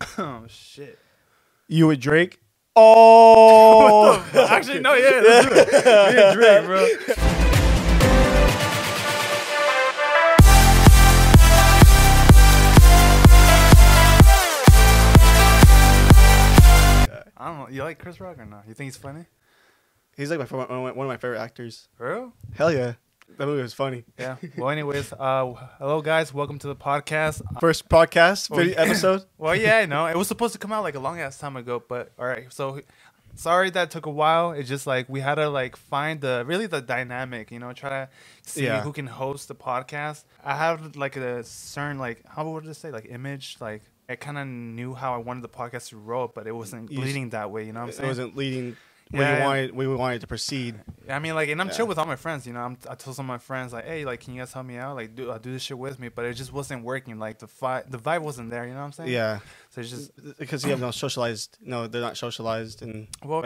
Oh shit. You with Drake? Oh, Actually, no, yeah, let's do it. Me and Drake, bro. I don't know. You like Chris Rock or not? You think he's funny? he's like my, one of my one of my favorite actors. Real? Hell yeah, that movie was funny. Yeah. Well, anyways, uh, hello guys, welcome to the podcast. First podcast video episode. Well, yeah, I know it was supposed to come out like a long ass time ago, but all right. So sorry that took a while. It's just like we had to like find the really the dynamic, you know, try to see Yeah. who can host the podcast. I have like a certain like how would I say like image like. I kind of knew how I wanted the podcast to roll, but it wasn't You leading that way. You know what I'm saying? It saying? wasn't leading where Yeah, you yeah. wanted where we wanted to proceed. I mean, like, and I'm Yeah. chill with all my friends. You know, I'm, I told some of my friends like, hey, like, can you guys help me out? Like, do uh, do this shit with me. But it just wasn't working. Like the fi- the vibe wasn't there. You know what I'm saying? Yeah, So it's just because you have no socialized. No, they're not socialized, and well,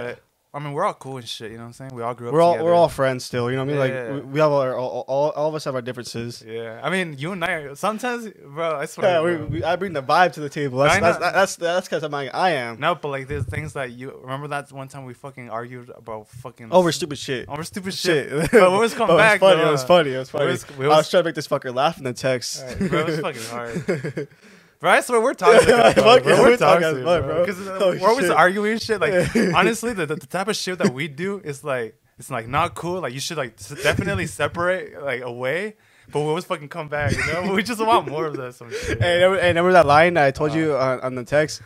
I mean, we're all cool and shit. You know what I'm saying? We all grew up. we're all together. we're all friends still. You know what I mean? Yeah, like we, we have our all, all, all of us have our differences. Yeah, I mean, you and I are sometimes, bro. I swear. Yeah, we, we, I bring the vibe to the table. That's that's that's that's because I'm like I am no, but like, there's things that you remember that one time we fucking argued about fucking oh, over stupid shit. Oh, over stupid shit. Shit. but when was come Oh, back, It was funny. though, It was funny. It was it funny. was- I was- trying to make this fucker laugh in the text. Alright, bro, was fucking hard. I swear we're toxic. Fuck bro. it, We're, we're we're toxic toxic, as fuck, bro. Because Oh, we're always shit. arguing shit. Like, honestly, the, the type of shit that we do is like, it's like not cool. Like, you should like definitely separate like away. But we always fucking come back, you know. We just want more of that some shit, Hey, remember, hey, remember that line I told you Uh. on, on the text?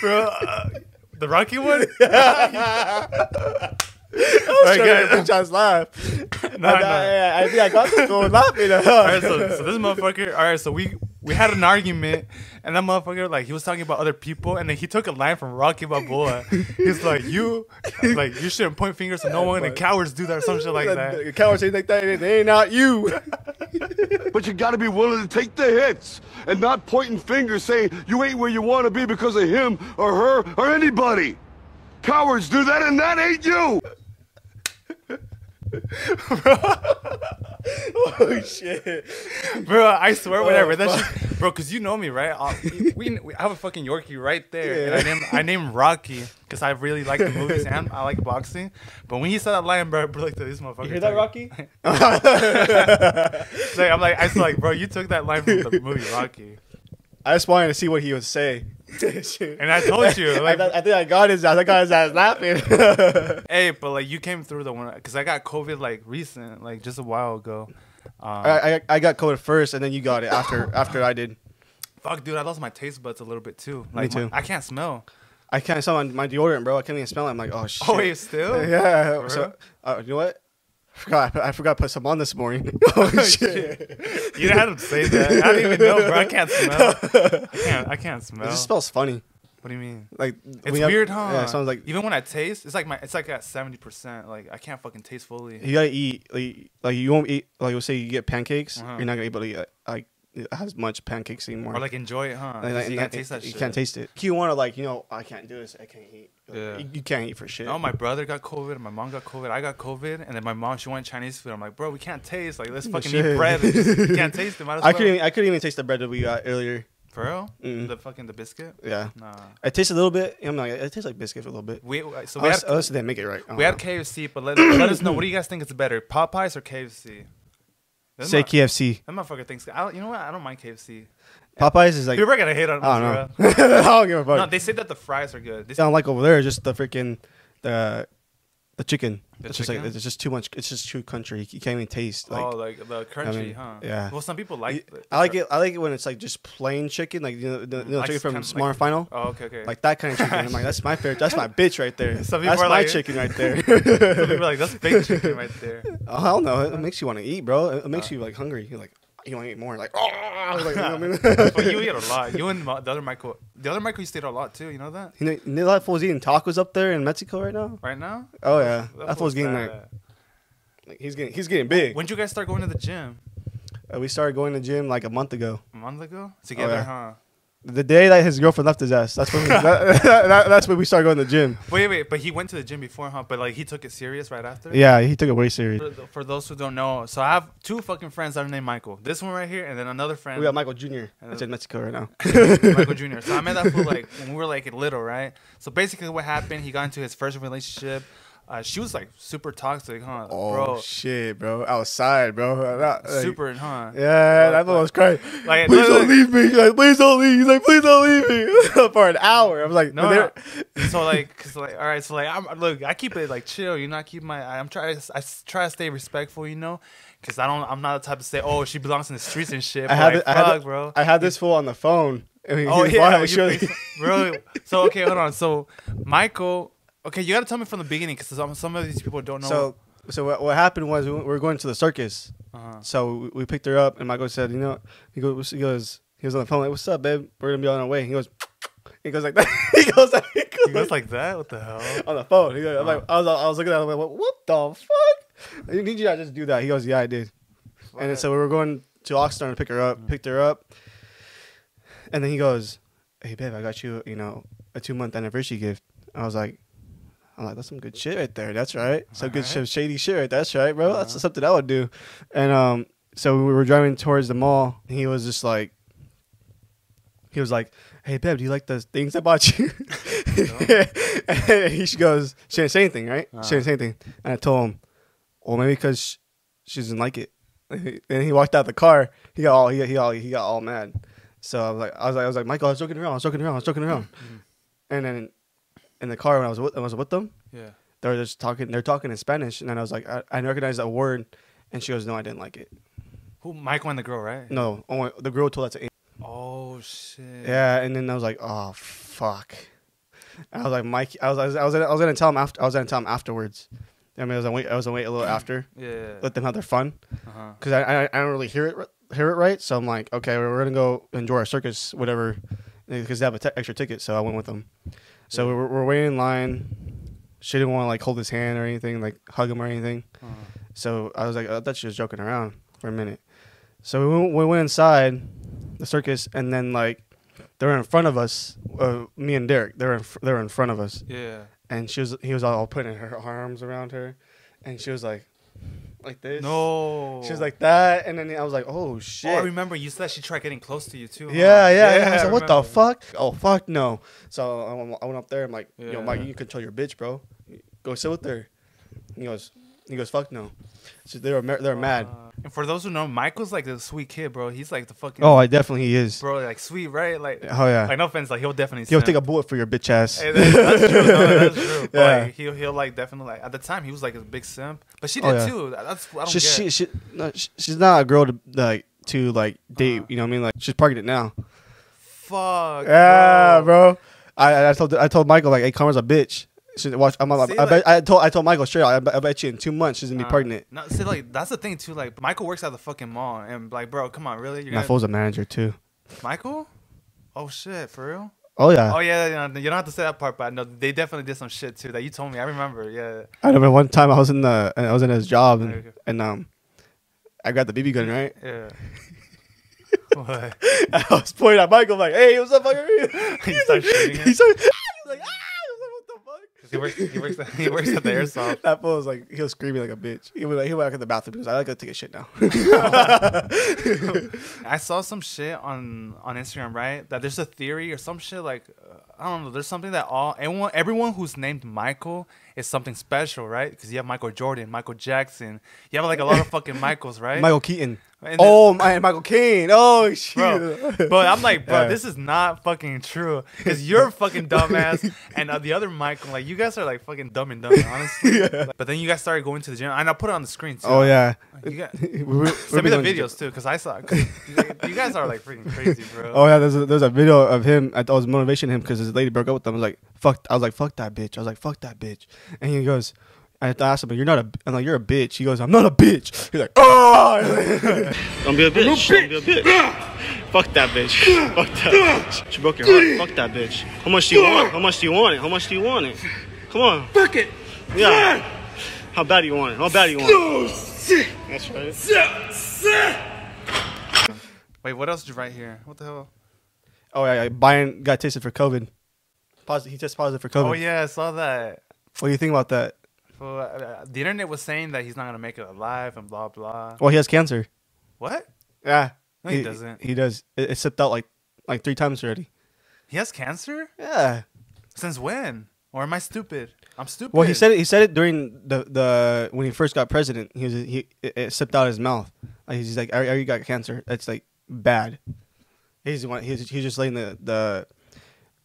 bro. Uh, the Rocky one. I was Alright, trying to John's laugh. No, I, no. I, I think I got this going laughing. All right, so, so this motherfucker. All right, so we we had an argument, and that motherfucker like he was talking about other people, and then he took a line from Rocky Balboa. He's like, "You, like you shouldn't point fingers to no one, and cowards do that or some shit like that." Cowards ain't like that. They ain't not you. But you gotta be willing to take the hits and not pointing fingers saying you ain't where you wanna be because of him or her or anybody. Cowards do that and that ain't you. Oh shit. bro. I swear, whatever Oh, that fuck. shit, bro. Cause you know me, right? i we, we I have a fucking Yorkie right there, and I Yeah. named I named Rocky because I really like the movies and I like boxing. But when he said that line, bro, bro like this motherfucker. You hear that, Rocky? Like, I'm like, I was like, bro, you took that line from the movie Rocky. I just wanted to see what he would say. And I told you, I, like- th- I think I got his ass. I got his ass laughing. Hey, but like you came through the one because I got COVID like recent, like just a while ago. Um, I, I I got COVID first, and then you got it after after I did. fuck, dude, I lost my taste buds a little bit too. Like too. my- I can't smell. I can't smell my, my deodorant, bro. I can't even smell it. I'm like, oh shit. Oh wait, still? Yeah. So, uh, you know what? I forgot. I, forgot to put some on this morning. oh shit. You didn't have to say that. I don't even know, bro. I can't smell. I can't. I can't smell. It just smells funny. what do you mean? Like It's you have- weird, huh? Yeah, it sounds like even when I taste, it's like my, it's like at seventy percent. Like I can't fucking taste fully. you gotta eat. Like, like you won't eat. Like you'll say you get pancakes, Uh-huh. you're not gonna be able to eat like as much pancakes anymore. Or like enjoy it, huh? You can't taste that shit. You shit. can't taste it. You want to like you know I can't do this. I can't eat. Yeah. You, you can't eat for shit. No, my brother got COVID. My mom got COVID. I got COVID, and then my mom she wanted Chinese food. I'm like, bro, we can't taste. Like, let's fucking eat bread. just- can't taste it. Might as I couldn't. Even, I couldn't even taste the bread that we got earlier. For real? Mm. The fucking the biscuit? Yeah, Nah. I tasted a little bit. I'm like, it tastes like biscuit for a little bit. We so we Unless, had unless they make it right. We don't had. KFC, but let, let us know what do you guys think is better, Popeyes or KFC? Say KFC. That motherfucker thinks. I don't, you know what? I don't mind KFC. Popeyes is like People are gonna hate on I don't know. I don't give a fuck. No, they say that the fries are good. They I don't like over there. Just the freaking the the chicken. The it's just like it's just too much. It's just too country. You can't even taste. Like oh, like the crunchy, mean, huh? yeah. Well, some people like. I like it. I like it when it's like just plain chicken, like you know the, you know, mm, chicken from Smart like- Final. Oh, okay, okay. Like that kind of chicken. I'm like, that's my favorite. That's my bitch right there. Some people That's are my like- chicken right there. some people are like that's fake chicken right there. oh hell no! It makes you want to eat, bro. It uh, makes you like hungry. You're like, you want to eat more. Like, oh, like, you know what I mean? but you eat a lot. You and the other Michael, the other Michael, you stayed a lot too. You know that you know, you know that fool's eating tacos up there in Mexico right now. right now. Oh yeah, that, fool's fool's getting like, like he's getting he's getting big. When did you guys start going to the gym? Uh, we started going to the gym like a month ago. A month ago. Together, yeah. huh? The day that his girlfriend left his ass, that's when we, that, that- that's when we started going to the gym. Wait, wait, but he went to the gym before, huh? But like he took it serious right after. Yeah, he took it way serious. For, for those who don't know, so I have two fucking friends that are named Michael. This one right here, and then another friend. We got Michael Jr. That's uh, in Mexico right now. Michael Jr. So I met that fool like when we were like little, right? So basically, what happened? He got into his first relationship. Uh, she was like super toxic, huh, Oh bro? shit, bro! Outside, bro. That- like- super, huh? Yeah, that was crying. like, please don't leave me. Like, please don't leave. He's like, please don't leave me for an hour. I was like, No, no. so like, cause like, all right, so like, I'm look, I keep it like chill, you know, I keep my, I'm trying, I try to stay respectful, you know, cause I don't, I'm not the type to say, oh, she belongs in the streets and shit. I had, like, it- I had, fuck, it- bro. I had this fool on the phone. And he, Oh yeah, you bro. So okay, hold on. So Michael, okay, you gotta tell me from the beginning because some some of these people don't know. So, so what, what happened was we were going to the circus. uh-huh. So we, we picked her up, and Michael said, you know, he goes, he goes, he was on the phone like, "What's up, babe? We're gonna be on our way." He goes, he goes like that. he goes like, he goes he goes like that. What the hell? on the phone. He goes, I'm like, I was, I was looking at him like, what, what the fuck? Need you to just do that. He goes, yeah, I did. And then, so we were going to Oxnard to pick her up. Picked her up, and then he goes, "Hey, babe, I got you, you know, a two month anniversary gift." I was like, "I'm like, that's some good shit right there. That's right. Some good Alright. sh- shady shit right. That's right, bro. That's Uh-huh. something I would do." And um, so we were driving towards the mall. And he was just like, he was like, "Hey, babe, do you like the things I bought you?" and he she goes, she didn't say anything, right? She didn't say anything. And I told him, well, maybe because she doesn't like it. And he walked out the car. He got all he, he all he got all mad. So I was like, I was like, I was like, Michael, I was joking around, I was joking around, I was joking around. And then in the car when I was with, I was with them, Yeah. they were just talking. They're talking in Spanish, and then I was like, I, I recognized that word, and she goes, No, I didn't like it. Who? Michael and the girl, right? No, only the girl told that to. Amy. Oh shit. Yeah, and then I was like, Oh fuck. I was like, Mike, I was, I was, I was, gonna, I was gonna tell him after. I was gonna tell him afterwards. I mean, I was gonna wait. I was gonna wait a little after, Yeah. let them have their fun. Uh-huh. because I, I I don't really hear it hear it right. So I'm like, okay, we're, we're gonna go enjoy our circus, whatever, because they have an t- extra ticket. So I went with them. So Yeah. we're, we're waiting in line. She didn't want to like hold his hand or anything, like hug him or anything. Uh-huh. So I was like, I thought she was joking around for a minute. So we went, we went inside the circus, and then like they were in front of us. Uh, me and Derek, they were in, fr- they were in front of us, Yeah. and she was he was all putting her arms around her, and she was like, like this. No. She was like that, and then I was like, "Oh shit!" Oh, I remember you said she tried getting close to you too. huh? yeah, yeah, yeah. I was like, "What the fuck?" Oh fuck, no. So I went- up there. I'm like, "Yo, Mike, you can control your bitch, bro. Go sit with her." He goes, "He goes, fuck no." So they were ma- they were mad. Uh, and for those who know, Michael's like the sweet kid, bro. He's like the fucking Oh, I definitely he is. bro, like sweet, right? Like, Oh yeah. like no offense, like he'll definitely. He'll simp. take a bullet for your bitch ass. Hey, that- that's true. No, that's true. But, Yeah. like, he'll he'll like definitely like at the time he was like a big simp, but she Oh, did yeah. too. That's I don't She, get. she, she, no, she, she's not a girl to like to like date. Uh-huh. You know what I mean? Like she's pregnant now. Fuck. Yeah, bro. I, I told I told Michael like, "Hey, Karma's a bitch." She, watch, I'm, like, See, I, like- bet, I told I told Michael straight. I bet, I bet you in two months she's gonna be Uh, pregnant. No, see, like that's the thing too. Like Michael works at the fucking mall, and like, bro, come on, really? You're My gonna, fool's a manager too. Michael? Oh shit, for real? Oh yeah. Oh yeah, yeah, you don't have to say that part, but no, they definitely did some shit too that you told me. I remember. Yeah. I remember one time I was in the I was in his job and, Okay. and um I got the BB gun right. Yeah. what? I was pointing at Michael like, "Hey, what's up, fucker?" You shooting He started, he was like, "Ah!" I was like, "What the fuck?" He works. He works. At, he works at the airsoft. That fool was like, he was screaming like a bitch. He was like, he went back in the bathroom because I like to take a shit now. I saw some shit on on Instagram, right? That there's a theory or some shit like uh, I don't know. There's something that all everyone everyone who's named Michael is something special, right? Because you have Michael Jordan, Michael Jackson. You have like a lot of fucking Michaels, right? Michael Keaton. And then- oh my, Michael Caine. Oh shit. bro. But I'm like, bro, Yeah. this is not fucking true. Because you're fucking dumbass, and uh, the other Michael, like, you guys are like fucking dumb and dumb, honestly. Like, but then you guys started going to the gym, and I put it on the screen too. Oh yeah. You got, We we send me the videos too, because I saw. 'cause you guys are like freaking crazy, bro. Oh yeah, there's a, there's a video of him. I thought it was motivation him because his lady broke up with him. I was like, fuck. I was like, fuck that bitch. I was like, fuck that bitch. And he goes, I asked him, but you're not a. I'm like, you're a bitch. He goes, I'm not a bitch. He's like, oh. Don't be a bitch. Don't be a bitch. Fuck that bitch. Fuck that bitch. She broke your heart. Fuck that bitch. How much do you want? How much do you want it? How much do you want it? Come on. Fuck it. Yeah. How bad do you want it? How bad do you want it? That's right. Wait, what else did you write here? What the hell? Oh yeah, yeah, Biden got tested for COVID. Positive, he tested positive for COVID. Oh yeah, I saw that. What do you think about that? Well, uh, the internet was saying that he's not gonna make it alive and blah blah. Well, he has cancer. What? Yeah. No, he doesn't. He does. It, it slipped out like like three times already. He has cancer? Yeah. Since when? Or am I stupid? I'm stupid. Well, he said it. He said it during the the when he first got president. He was he it, it slipped out of his mouth. Like, he's like, "I already got cancer. That's like bad." He's one. He's he's just letting the the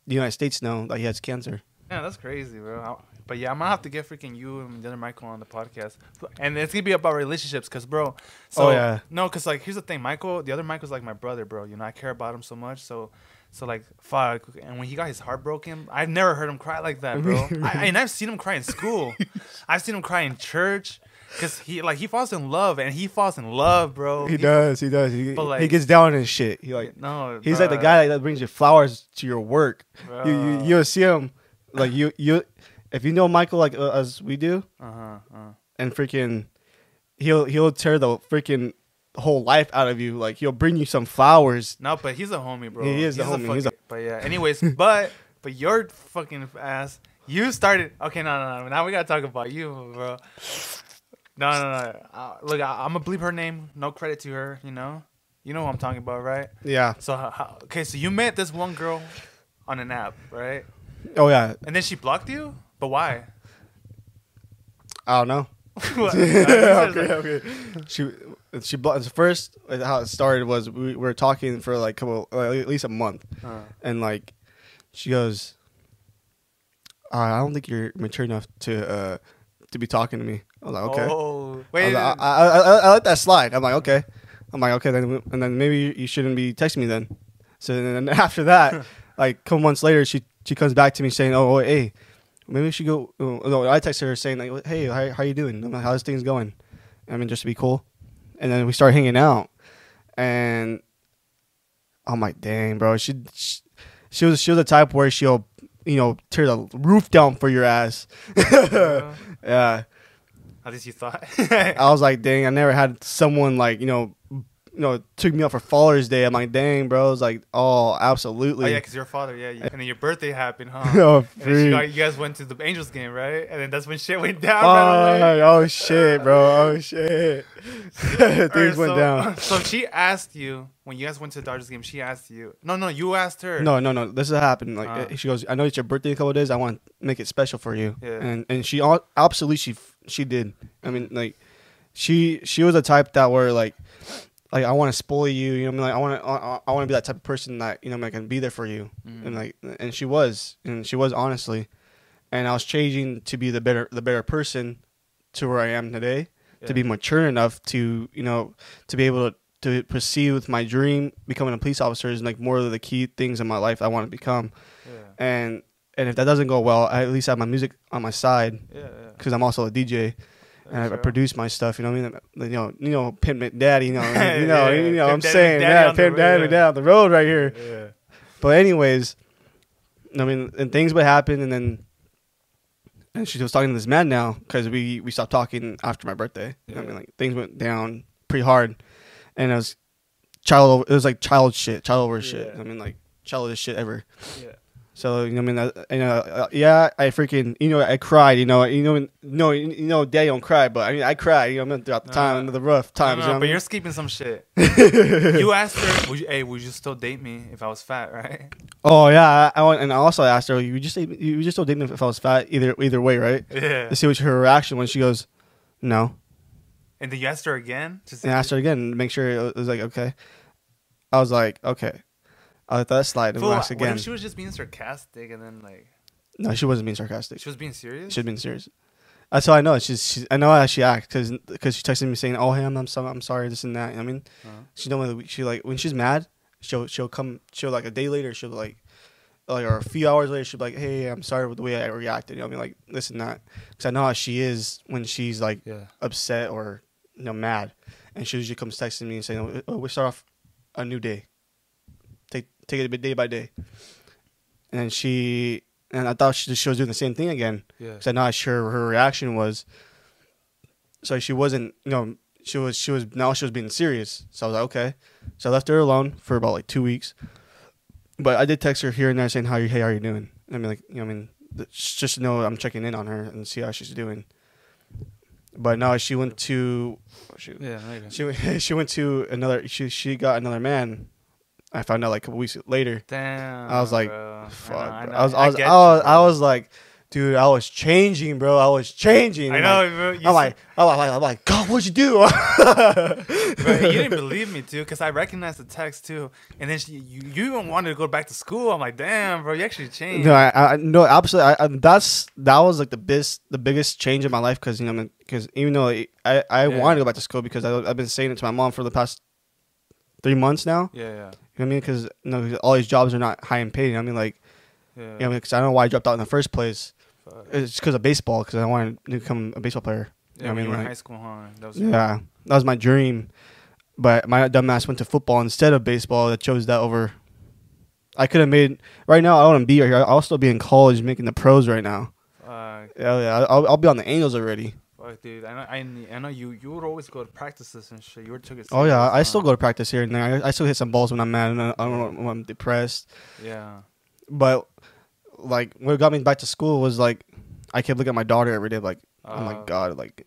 the United States know that he has cancer. Yeah, that's crazy, bro. I- But yeah, I'm gonna have to get freaking you and the other Michael on the podcast, and it's gonna be about relationships, cause bro. Oh, so, Oh, yeah. No, cause like here's the thing, Michael. The other Michael's like my brother, bro. You know, I care about him so much. So, so like fuck. And when he got his heart broken, I've never heard him cry like that, bro. I, and I've seen him cry in school. I've seen him cry in church, cause he like he falls in love, and he falls in love, bro. He does. He does. He, But, he gets down his shit. He like No, he's like the guy that brings you flowers to your work. You you you'll see him like you you if you know Michael like uh, as we do Uh-huh, uh. and freaking he'll he'll tear the freaking whole life out of you. Like he'll bring you some flowers. No, but he's a homie, bro. He is He's homie. He's a- but yeah. Anyways, but but your fucking ass, you started. Okay, no, no, no. Now we gotta talk about you, bro. No, no, no. Uh, look, I, I'm gonna bleep her name. No credit to her. You know, you know what I'm talking about, right? Yeah. So, how- how, okay, so you met this one girl on an app, right? Oh yeah. And then she blocked you, but why? I don't know. What? okay, okay. She she blocked first. uh, How it started was we, we were talking for like couple like, at least a month, Uh, and like she goes, "Uh, "I don't think you're mature enough to uh to be talking to me." I was like, "Okay." Oh, I, wait. was like, I, I, I, I let that slide. I'm like, "Okay." I'm like, "Okay," then and then maybe you- you shouldn't be texting me then. So then after that, like a couple months later, she she comes back to me saying, "Oh, hey." Maybe we should go. uh, No, I text her saying like, "Hey, how, how you doing? I'm like, How's things going?" I mean, just to be cool. And then we start hanging out, and I'm like, "Dang, bro." She, she she was she was the type where she'll you know tear the roof down for your ass. Uh, yeah, At least you thought. I was like, "Dang, I never had someone like you know." You know, took me out for Father's Day. I'm like, dang, bro. It's like, oh, Oh absolutely. yeah, because your father, yeah, you, and then your birthday happened, huh? Oh, and then she freak. got, you guys went to the Angels game, right? And then that's when shit went down. right oh shit, bro. Oh shit. Things Alright, went so, down. So she asked you when you guys went to the Dodgers game. She asked you. No, no, you asked her. No, no, no. This is what happened. Like Uh. she goes, I know it's your birthday in a couple of days. I want to make it special for you. Yeah. And and she absolutely she she did. I mean, like she she was a type that were like like I want to spoil you. You know, what I mean, like I want to I, I want to be that type of person that you know I can be there for you. Mm. And like and she was and she was honestly, and I was changing to be the better the better person to where I am today. Yeah. To be mature enough to you know to be able to to proceed with my dream, becoming a police officer is like more of the key things in my life I want to become Yeah, and and if that doesn't go well, I at least have my music on my side yeah, yeah. because I'm also a DJ and I, I produce my stuff. You know what I mean? You know, you know, Pimp McDaddy. You know, you know, Yeah, you know. I'm saying that Pimp Daddy yeah. down the road right here. Yeah. But anyways, I mean, and things would happen, and then and she was talking to this man now because we we stopped talking after my birthday. What I mean, like things went down pretty hard, and it was child. It was like child shit, child over shit. I mean, like childish shit ever. Yeah. So you know, I mean, uh, you know, uh, yeah, I freaking, you know, I cried, you know, you know, no, you know, Daddy don't cry, but I mean, I cried, you know, I mean, throughout the time, the rough times. no, you know but I you're skipping some shit. you asked her, would you, "Hey, would you still date me if I was fat?" Right? oh yeah, I, I and I also asked her, you just, you just still date me if I was fat, either, either way, right? Yeah. To see what her reaction when she goes, no, And then you asked her again. To see and I asked her again to make sure it was like okay. I was like, okay, I let that slide and Fool, what again. if she was just being sarcastic and then like no, she wasn't being sarcastic. she was being serious? She's been serious. That's how I know. She's, she's I know how she acts because she texted me saying, "Oh, hey, I'm I'm, so, I'm sorry, this and that." You know what I mean, Uh-huh. she don't really- she like when she's mad, she'll she'll come she'll like a day later she'll like like or a few hours later she'll be like, "Hey, I'm sorry with the way I reacted." You know what I mean, like this and that because I know how she is when she's like Yeah. upset or you know mad, and she usually comes texting me and saying, "Oh, we start off a new day. Take take it a bit day by day." And then she and I thought she, she was doing the same thing again Yeah. I'm not sure her reaction was. So she wasn't, you know, she was she was now she was being serious. So I was like, okay. So I left her alone for about like two weeks, but I did text her here and there saying how you hey how you doing. I mean like you know I mean just know I'm checking in on her and see how she's doing. But now she went to oh, shoot. Yeah. She she went to another. She she got another man. I found out like a couple weeks later. Damn. I was like, bro. Fuck. I, know, bro. I was I was I was, you, I was like, dude, I was changing, bro. I was changing. I know, like- bro. I'm like, I'm like, I'm like, God, what'd you do? Bro, you didn't believe me too, because I recognized the text too, and then she, you, you even wanted to go back to school. I'm like, damn, bro, you actually changed. no, I, I no, absolutely. I, that's that was like the biggest, the biggest change in my life because you know, because even though I, I, I Yeah. wanted to go back to school because I, I've been saying it to my mom for the past three months now. Yeah, yeah, You know what I mean? Because you know, 'cause all these jobs are not high in pay. I mean, like, yeah. you know, because I don't know why I dropped out in the first place. Fuck. It's because of baseball. Because I wanted to become a baseball player. yeah, I mean, you like- high school, huh? That was Yeah, that was my dream. But my dumbass went to football instead of baseball. That chose that over. I could have made right now. I wouldn't be right here. I'll still be in college making the pros right now. Fuck, Yeah, yeah. I'll, I'll be on the Angels already. Fuck, dude. I know, I, I know you. You would always go to practices and shit. You were took it. Oh yeah, I still go to practice here and there. I, I still hit some balls when I'm mad and I, I don't know when I'm depressed. Yeah. But like, what got me back to school was like, I kept looking at my daughter every day. Like, oh my Uh, god, like,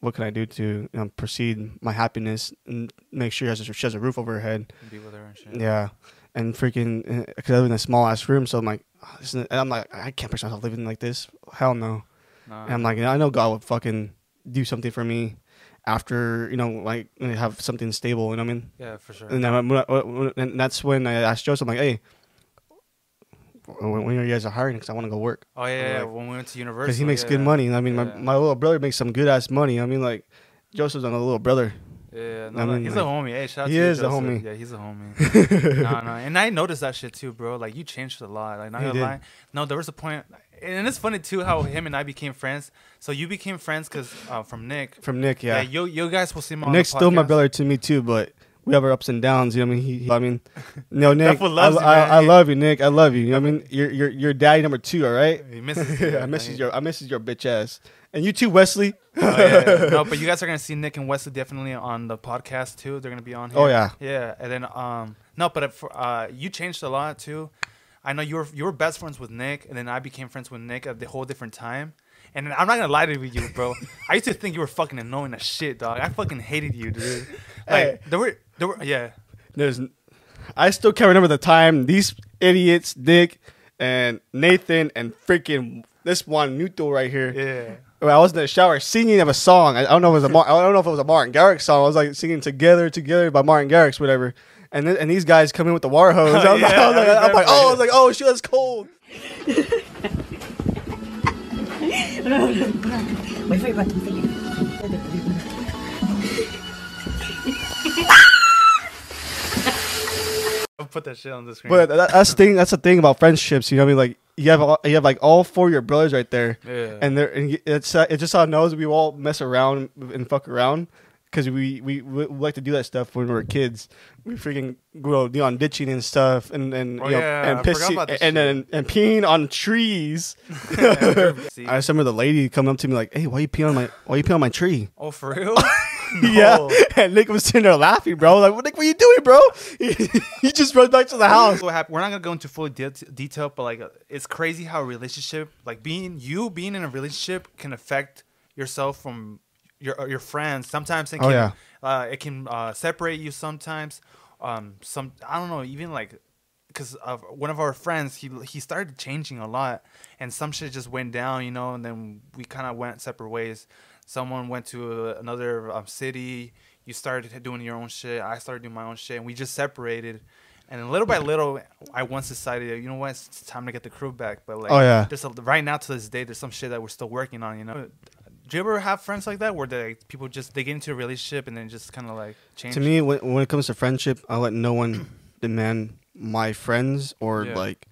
what can I do to you know, proceed my happiness and make sure she has, a, she has a roof over her head? Be with her and shit. Yeah, and freaking because I live in a small ass room, so I'm like, oh, and I'm like, I can't picture myself living like this. Hell no. Nah. And I'm like, I know God would fucking do something for me after you know, like have something stable. You know what I mean? yeah, for sure. And, then when I- when- and that's when I asked Joseph, I'm like, hey, when, when are you guys are hiring? Because I want to go work. oh yeah, yeah. like- when we went to university, Because he makes yeah, good money. I mean, my, my little brother makes some good ass money. I mean, like, Joseph's on a little brother. Yeah, no, I no, mean, he's like, a homie. Hey, shout out he is a homie. Yeah, he's a homie. no, no, and I noticed that shit too, bro. Like you changed a lot. Like not He gonna did. lie. No, there was a point, and it's funny too how him and I became friends. So you became friends because uh, from Nick. From Nick, Yeah, yeah. you you guys will see him on Nick's still my brother to me too, but we have our ups and downs. You know what I mean? He, he- I mean, no, Nick, I, you, I. I love you, Nick. I love you. You know what I mean? You're you're you're daddy number two, all right? He misses. you, I miss man. your I miss your bitch ass, and you too, Wesley. Oh, yeah, yeah. No, but you guys are gonna see Nick and Wesley definitely on the podcast too. They're gonna be on here. Oh, yeah. yeah. And then um no, but if, uh you changed a lot too. I know you were you were best friends with Nick, and then I became friends with Nick at the whole different time. And I'm not gonna lie to you, bro. I used to think you were fucking annoying as shit, dog. I fucking hated you, dude. Like Hey. there were there were yeah. There's, I still can't remember the time these idiots, Nick and Nathan and freaking this one Nuto right here. Yeah. I was in the shower singing of a song. I, I don't know if it was a Mar- I don't know if it was a Martin Garrix song. I was like singing "Together, Together" by Martin Garrix, whatever. And then, and these guys come in with the water hose. I was, like, Yeah, I was like, I I'm like, oh, I was like, oh, shit, that's cold. My favorite thing. I'll put that shit on the screen. But that, that's the thing. That's the thing about friendships. You know what I mean? Like you have all, you have like all four of your brothers right there, Yeah. and they're and it's uh, it's just how it knows we all mess around and fuck around because we, we we like to do that stuff when we were kids. We freaking go you know, on ditching and stuff, and and Oh, you know, yeah, and pissing and, and and peeing on trees. I remember the lady coming up to me like, "Hey, why you peeing on my why you peeing on my tree?" oh, for real? Yeah, and Nick was sitting there laughing, bro. Like, what, Nick, what are you doing, bro? he just runs back to the house. what happened. We're not gonna go into full de- detail, but like, it's crazy how a relationship, like being you being in a relationship, can affect yourself from your uh, your friends. Sometimes it Oh, can, yeah. uh, it can uh, separate you. Sometimes, um, some I don't know, even like. Because of one of our friends, he he started changing a lot, and some shit just went down, you know. And then we kind of went separate ways. Someone went to uh, another um, city. You started doing your own shit. I started doing my own shit, and we just separated. And then little by little, I once decided, you know what, it's time to get the crew back. But like, Oh, yeah. there's a, right now to this day, there's some shit that we're still working on. You know, do you ever have friends like that where they people just they get into a relationship and then just kind of like change? To me, when, when it comes to friendship, I let no one demand my friends or Yeah. like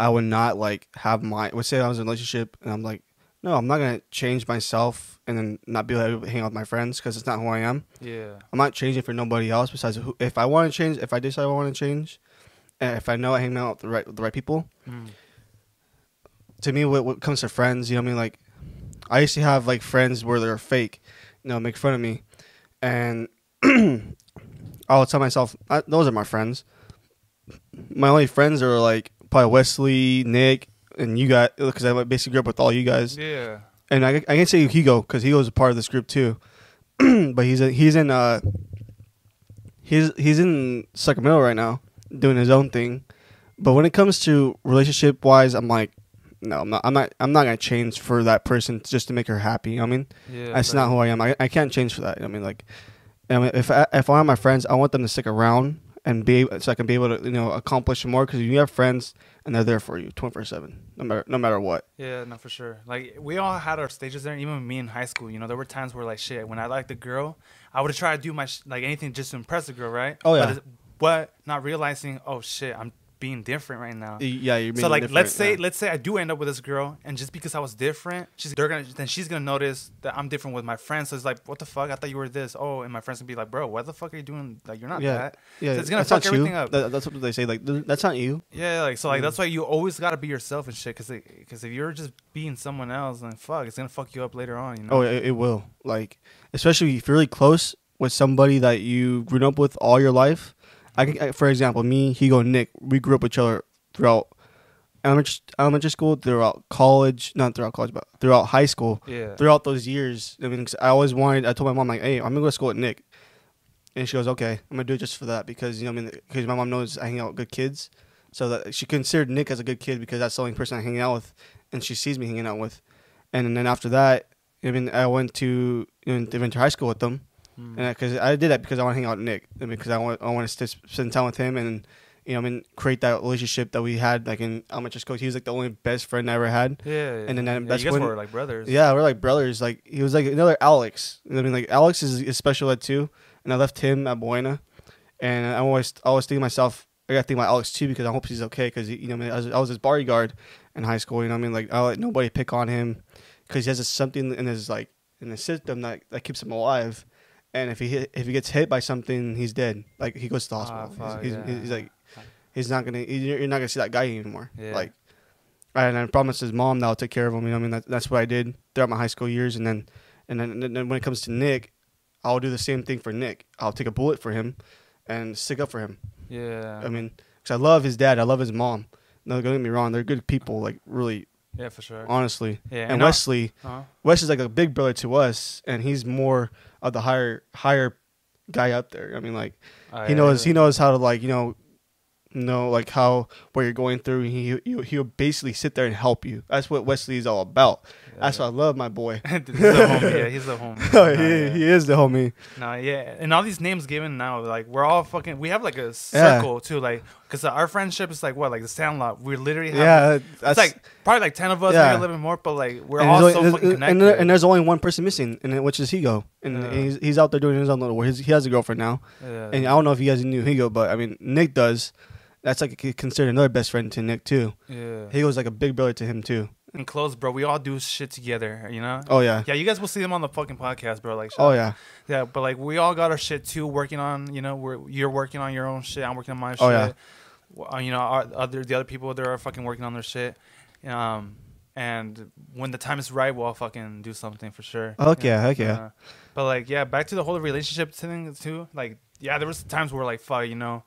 I would not like have my. Let's say I was in a relationship and I'm like, no, I'm not gonna change myself and then not be able to hang out with my friends because it's not who I am. yeah, I'm not changing for nobody else besides who. If I want to change, if I decide I want to change, and if I know I hang out with the right with the right people, Mm. to me, what, what comes to friends, you know what I mean? Like, I used to have like friends where they're fake, you know, make fun of me, and I'll tell myself, "Uh, those are my friends. my only friends are like probably Wesley, Nick, and you guys because I basically grew up with all you guys. Yeah. And I, I can say Hugo because Hugo's a part of this group too, but he's in, he's in uh he's he's in Sacramento right now doing his own thing. But when it comes to relationship wise, I'm like, no, I'm not. I'm not. I'm not gonna change for that person just to make her happy. You know what I mean, Yeah. that's not who I am. I, I can't change for that. I mean, like, I mean, if I, if I have my friends, I want them to stick around and be so I can be able to you know accomplish more because you have friends and they're there for you 24 seven, no matter no matter what. Yeah, no, for sure. Like we all had our stages there. Even me in high school, you know, there were times where like shit. When I liked a girl, I would try to do my sh- like anything just to impress the girl, right? Oh, yeah. But, but not realizing, oh shit, I'm being different right now. Yeah, you're so like, different, let's say yeah. let's say I do end up with this girl, and just because I was different, she's they're gonna then she's gonna notice that I'm different with my friends. So it's like, what the fuck? I thought you were this. Oh, and my friends gonna be like, bro, what the fuck are you doing? Like, you're not yeah, that. yeah, So it's gonna fuck everything you. up. That- that's what they say. Like that's not you. Yeah, like so, like Mm. that's why you always gotta be yourself and shit. Cause, because if you're just being someone else, then fuck, it's gonna fuck you up later on. You know? Oh, it, it will. Like, especially if you're really close with somebody that you grew up with all your life. I can, I, for example, me, Hugo, and Nick, we grew up with each other throughout elementary, elementary school, throughout college, not throughout college, but throughout high school. yeah. Throughout those years, I mean, 'cause I always wanted. I told my mom like, "Hey, I'm gonna go to school with Nick," and she goes, "Okay, I'm gonna do it just for that because you know, I mean, because my mom knows I hang out with good kids, so that she considered Nick as a good kid because that's the only person I hang out with, and she sees me hanging out with, and then after that, I mean, I went to you know, went to high school with them, Mm. and because I, did that because I want to hang out with Nick, I mean, because I want I want to spend time with him and. You know, I mean, create that relationship that we had, like in elementary school. He was like the only best friend I ever had. yeah, yeah. and then that- yeah, that's you guys when- were like brothers. Yeah, we're like brothers. Like he was like another Alex. I mean, like Alex is, is special ed too, and I left him at Buena, and I always I always think to myself, I gotta think about Alex too because I hope he's okay because you know I, mean, I, was, I was his bodyguard in high school. You know what I mean? Like I let nobody pick on him because he has a, something in his like in the system that that keeps him alive. And if he hit, if he gets hit by something, he's dead. Like he goes to the Ah, hospital. fuck, he's, yeah. he's, he's like he's not gonna you're you're not gonna see that guy anymore. Yeah. Like and I promised his mom that I'll take care of him. You know, what I mean, that, that's what I did throughout my high school years, and then, and then, and then when it comes to Nick, I'll do the same thing for Nick. I'll take a bullet for him, and stick up for him. yeah, I mean, because I love his dad, I love his mom. No, don't get me wrong, they're good people. Like really, yeah, for sure. honestly. Yeah, and and Wesley, Uh-huh. Wes is like a big brother to us, and he's more of the higher, higher guy up there. I mean, like Oh, he yeah, knows yeah. he knows how to like you know know like how what you're going through he he he'll basically sit there and help you that's what wesley is all about that's why i love my boy he's the homie. Yeah, he's the homie. Oh, Nah, he, yeah. he is the homie No, yeah, and all these names given now, like we're all fucking. We have like a Yeah. circle too, like because our friendship is like what, like the Sandlot. We're literally yeah it's like probably like ten of us, Yeah. maybe a little bit more, but like we're and all so fucking and, connected. there- and there's only one person missing and which is Higo and Yeah. he's, he's out there doing his own little work He's, he has a girlfriend now yeah. and i don't know if you guys knew Higo but i mean nick does that's like considered another best friend to nick too yeah. Higo's like a big brother to him too and close, bro. We all do shit together, you know. oh yeah Yeah, you guys will see them on the fucking podcast, bro. Like, shut oh yeah yeah. But like, we all got our shit too. Working on, you know, we're you're working on your own shit. I'm working on my shit. Oh, yeah. Uh, You know, other the other people there are fucking working on their shit. Um, and when the time is right, we'll fucking do something for sure. Heck yeah. Uh, but like, yeah, back to the whole relationship thing too. Like, yeah, there was times where like, fuck, you know.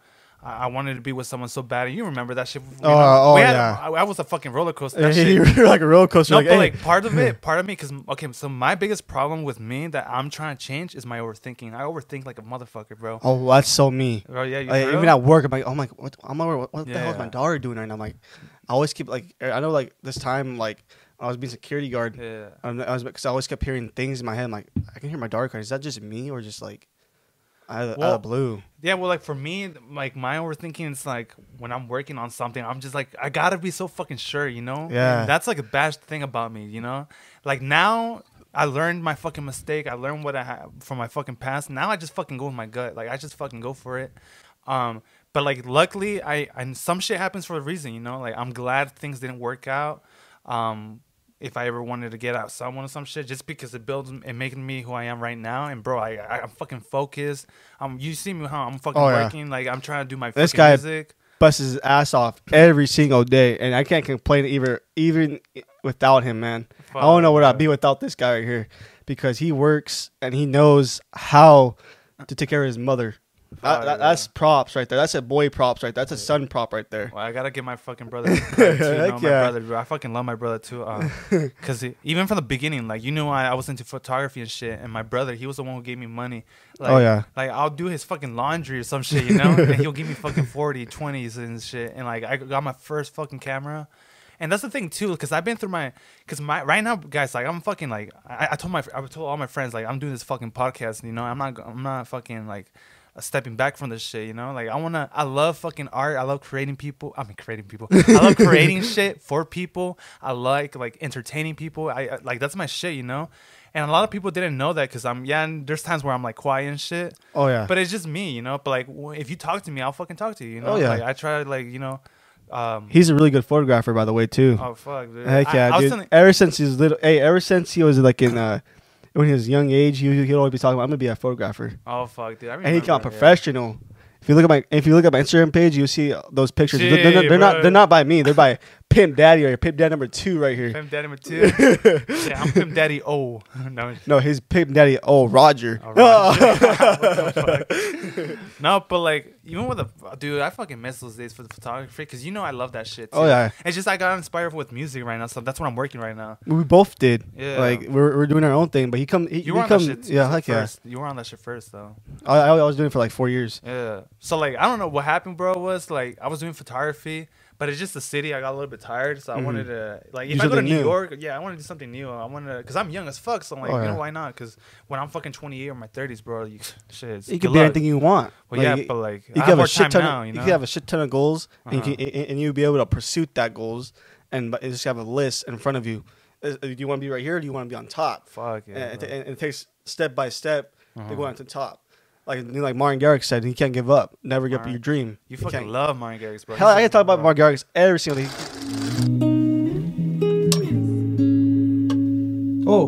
I I wanted to be with someone so bad, and you remember that shit. Oh, know? oh, had- oh, yeah. I, I was a fucking roller coaster. That you shit, were like a roller coaster no, like, but hey. like part of it, part of me, because okay, so my biggest problem with me that I'm trying to change is my overthinking. I overthink like a motherfucker, bro. oh that's so me Bro, yeah, you Like, even at work, I'm like, oh my, what, I'm over, what, the hell is my daughter doing right now? I'm like, I always keep like, er, I know like this time, like I was being security guard. yeah, I was because I always kept hearing things in my head. I'm like, I can hear my daughter crying. Is that just me or just like out of, out Well, of blue? yeah. Well, like for me, like my overthinking is like when I'm working on something, I'm just like, I gotta be so fucking sure, you know? Yeah. And that's like a bad thing about me, you know? Like now. I learned my fucking mistake. I learned what I have from my fucking past. Now I just fucking go with my gut. Like I just fucking go for it. Um, but like luckily, I and some shit happens for a reason, you know. Like I'm glad things didn't work out. Um, if I ever wanted to get out someone or some shit, just because it builds and making me who I am right now. And bro, I, I I'm fucking focused. Um, you see me how I'm fucking Oh, yeah. working. Like I'm trying to do my This guy- music. Busts his ass off every single day, and I can't complain either, even without him, man. I don't know what I'd be without this guy right here, because he works and he knows how to take care of his mother. That- that- that's props right there. That's a boy props right there. That's a son prop right there. Well, I gotta give my fucking brother credit too. You know, my yeah. brother, bro. I fucking love my brother too. Because even from the beginning, like you knew I, I was into photography and shit, and my brother, he was the one who gave me money. Like, Oh, yeah. Like I'll do his fucking laundry or some shit, you know, and he'll give me fucking 40, 20s and shit. And like I got my first fucking camera. And that's the thing too, because I've been through my, because my right now, guys, like I'm fucking like I, I told my I told all my friends like I'm doing this fucking podcast, you know, I'm not I'm not fucking like uh, stepping back from this shit, you know, like I wanna I love fucking art, I love creating people, I mean creating people, I love creating shit for people, I like like entertaining people, I I- like that's my shit, you know. And a lot of people didn't know that because I'm yeah. And there's times where I'm like quiet and shit. Oh yeah. But it's just me, you know. But like, if you talk to me, I'll fucking talk to you. You know. Oh, yeah. Like I try to like you know. Um, He's a really good photographer, by the way, too. oh fuck, dude. Heck yeah, I was dude. ever since he was little, hey, ever since he was like in uh, when he was young age, he he'd always be talking about I'm gonna be a photographer, oh fuck, dude. I and he got yeah. professional. If you look at my if you look at my Instagram page, you'll see those pictures. They're, they're not, they're not they're not by me. They're by Pimp Daddy or your Pimp Dad number two right here. Pimp Daddy Matilda. yeah, I'm Pimp Daddy O. no, No, his Pimp Daddy. Oh, Roger. Oh, Roger. No, but like even with the dude, I fucking miss those days for the photography because you know I love that shit. Too. Oh, yeah. It's just I got inspired with music right now, so that's what I'm working right now. we both did. Yeah. Like we're, we're doing our own thing, but he come he, You were on come that shit. Too, yeah heck yeah. You were on that shit first though. I, I was doing it for like four years. Yeah. So like I don't know what happened, bro. Was like I was doing photography, but it's just the city. I got a little bit tired, so I Mhm. wanted to like if Do I go to New new. York, yeah, I want to do something new. I want to because I'm young as fuck. So I'm like, Oh, you know why not? Because when I'm fucking 28 or my 30s, bro, you, shit, You can be luck. anything you want. Well, Like, yeah, but like you I have have a shit ton. now. of, You you can have a shit ton of goals, Uh-huh. and, you can, and you'll be able to pursue that goals, and but just have a list in front of you. Uh, Do you want to be right here? Or do you want to be on top? Fuck yeah. and, it, and it takes step by step to Uh-huh. go on to the top. Like like Martin Garrix said, he can't give up. Never give up your dream. you He fucking can't- love Martin Garrix, bro. Hell, He's I a- can talk about. Martin Garrix every single day. Oh,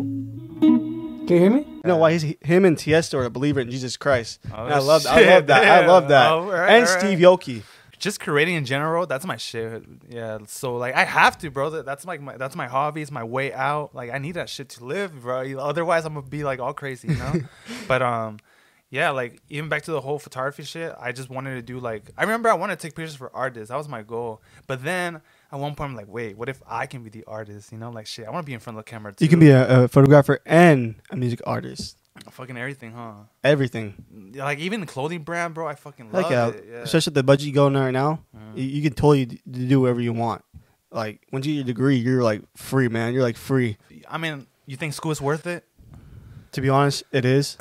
can you hear me? You know why he's him and Tiesto are a believer in Jesus Christ. Oh, and I love I shit, love that. I love that. Oh, right, and right. Steve Aoki. just creating in general that's my shit yeah so like i have to bro That- that's like my that's my hobby it's my way out like i need that shit to live bro otherwise i'm gonna be like all crazy you know but um yeah like even back to the whole photography shit i just wanted to do like i remember i wanted to take pictures for artists that was my goal but then at one point i'm like wait what if i can be the artist you know like shit i want to be in front of the camera too. You can be a, a photographer and a music artist. fucking everything huh Everything. Like even the clothing brand bro i fucking Like love yeah, it yeah. especially the budget you go right now, Mhm. you, you can totally d- do whatever you want. Like once you get your degree, you're like free, man. You're like free. i mean you think school is worth it To be honest, it is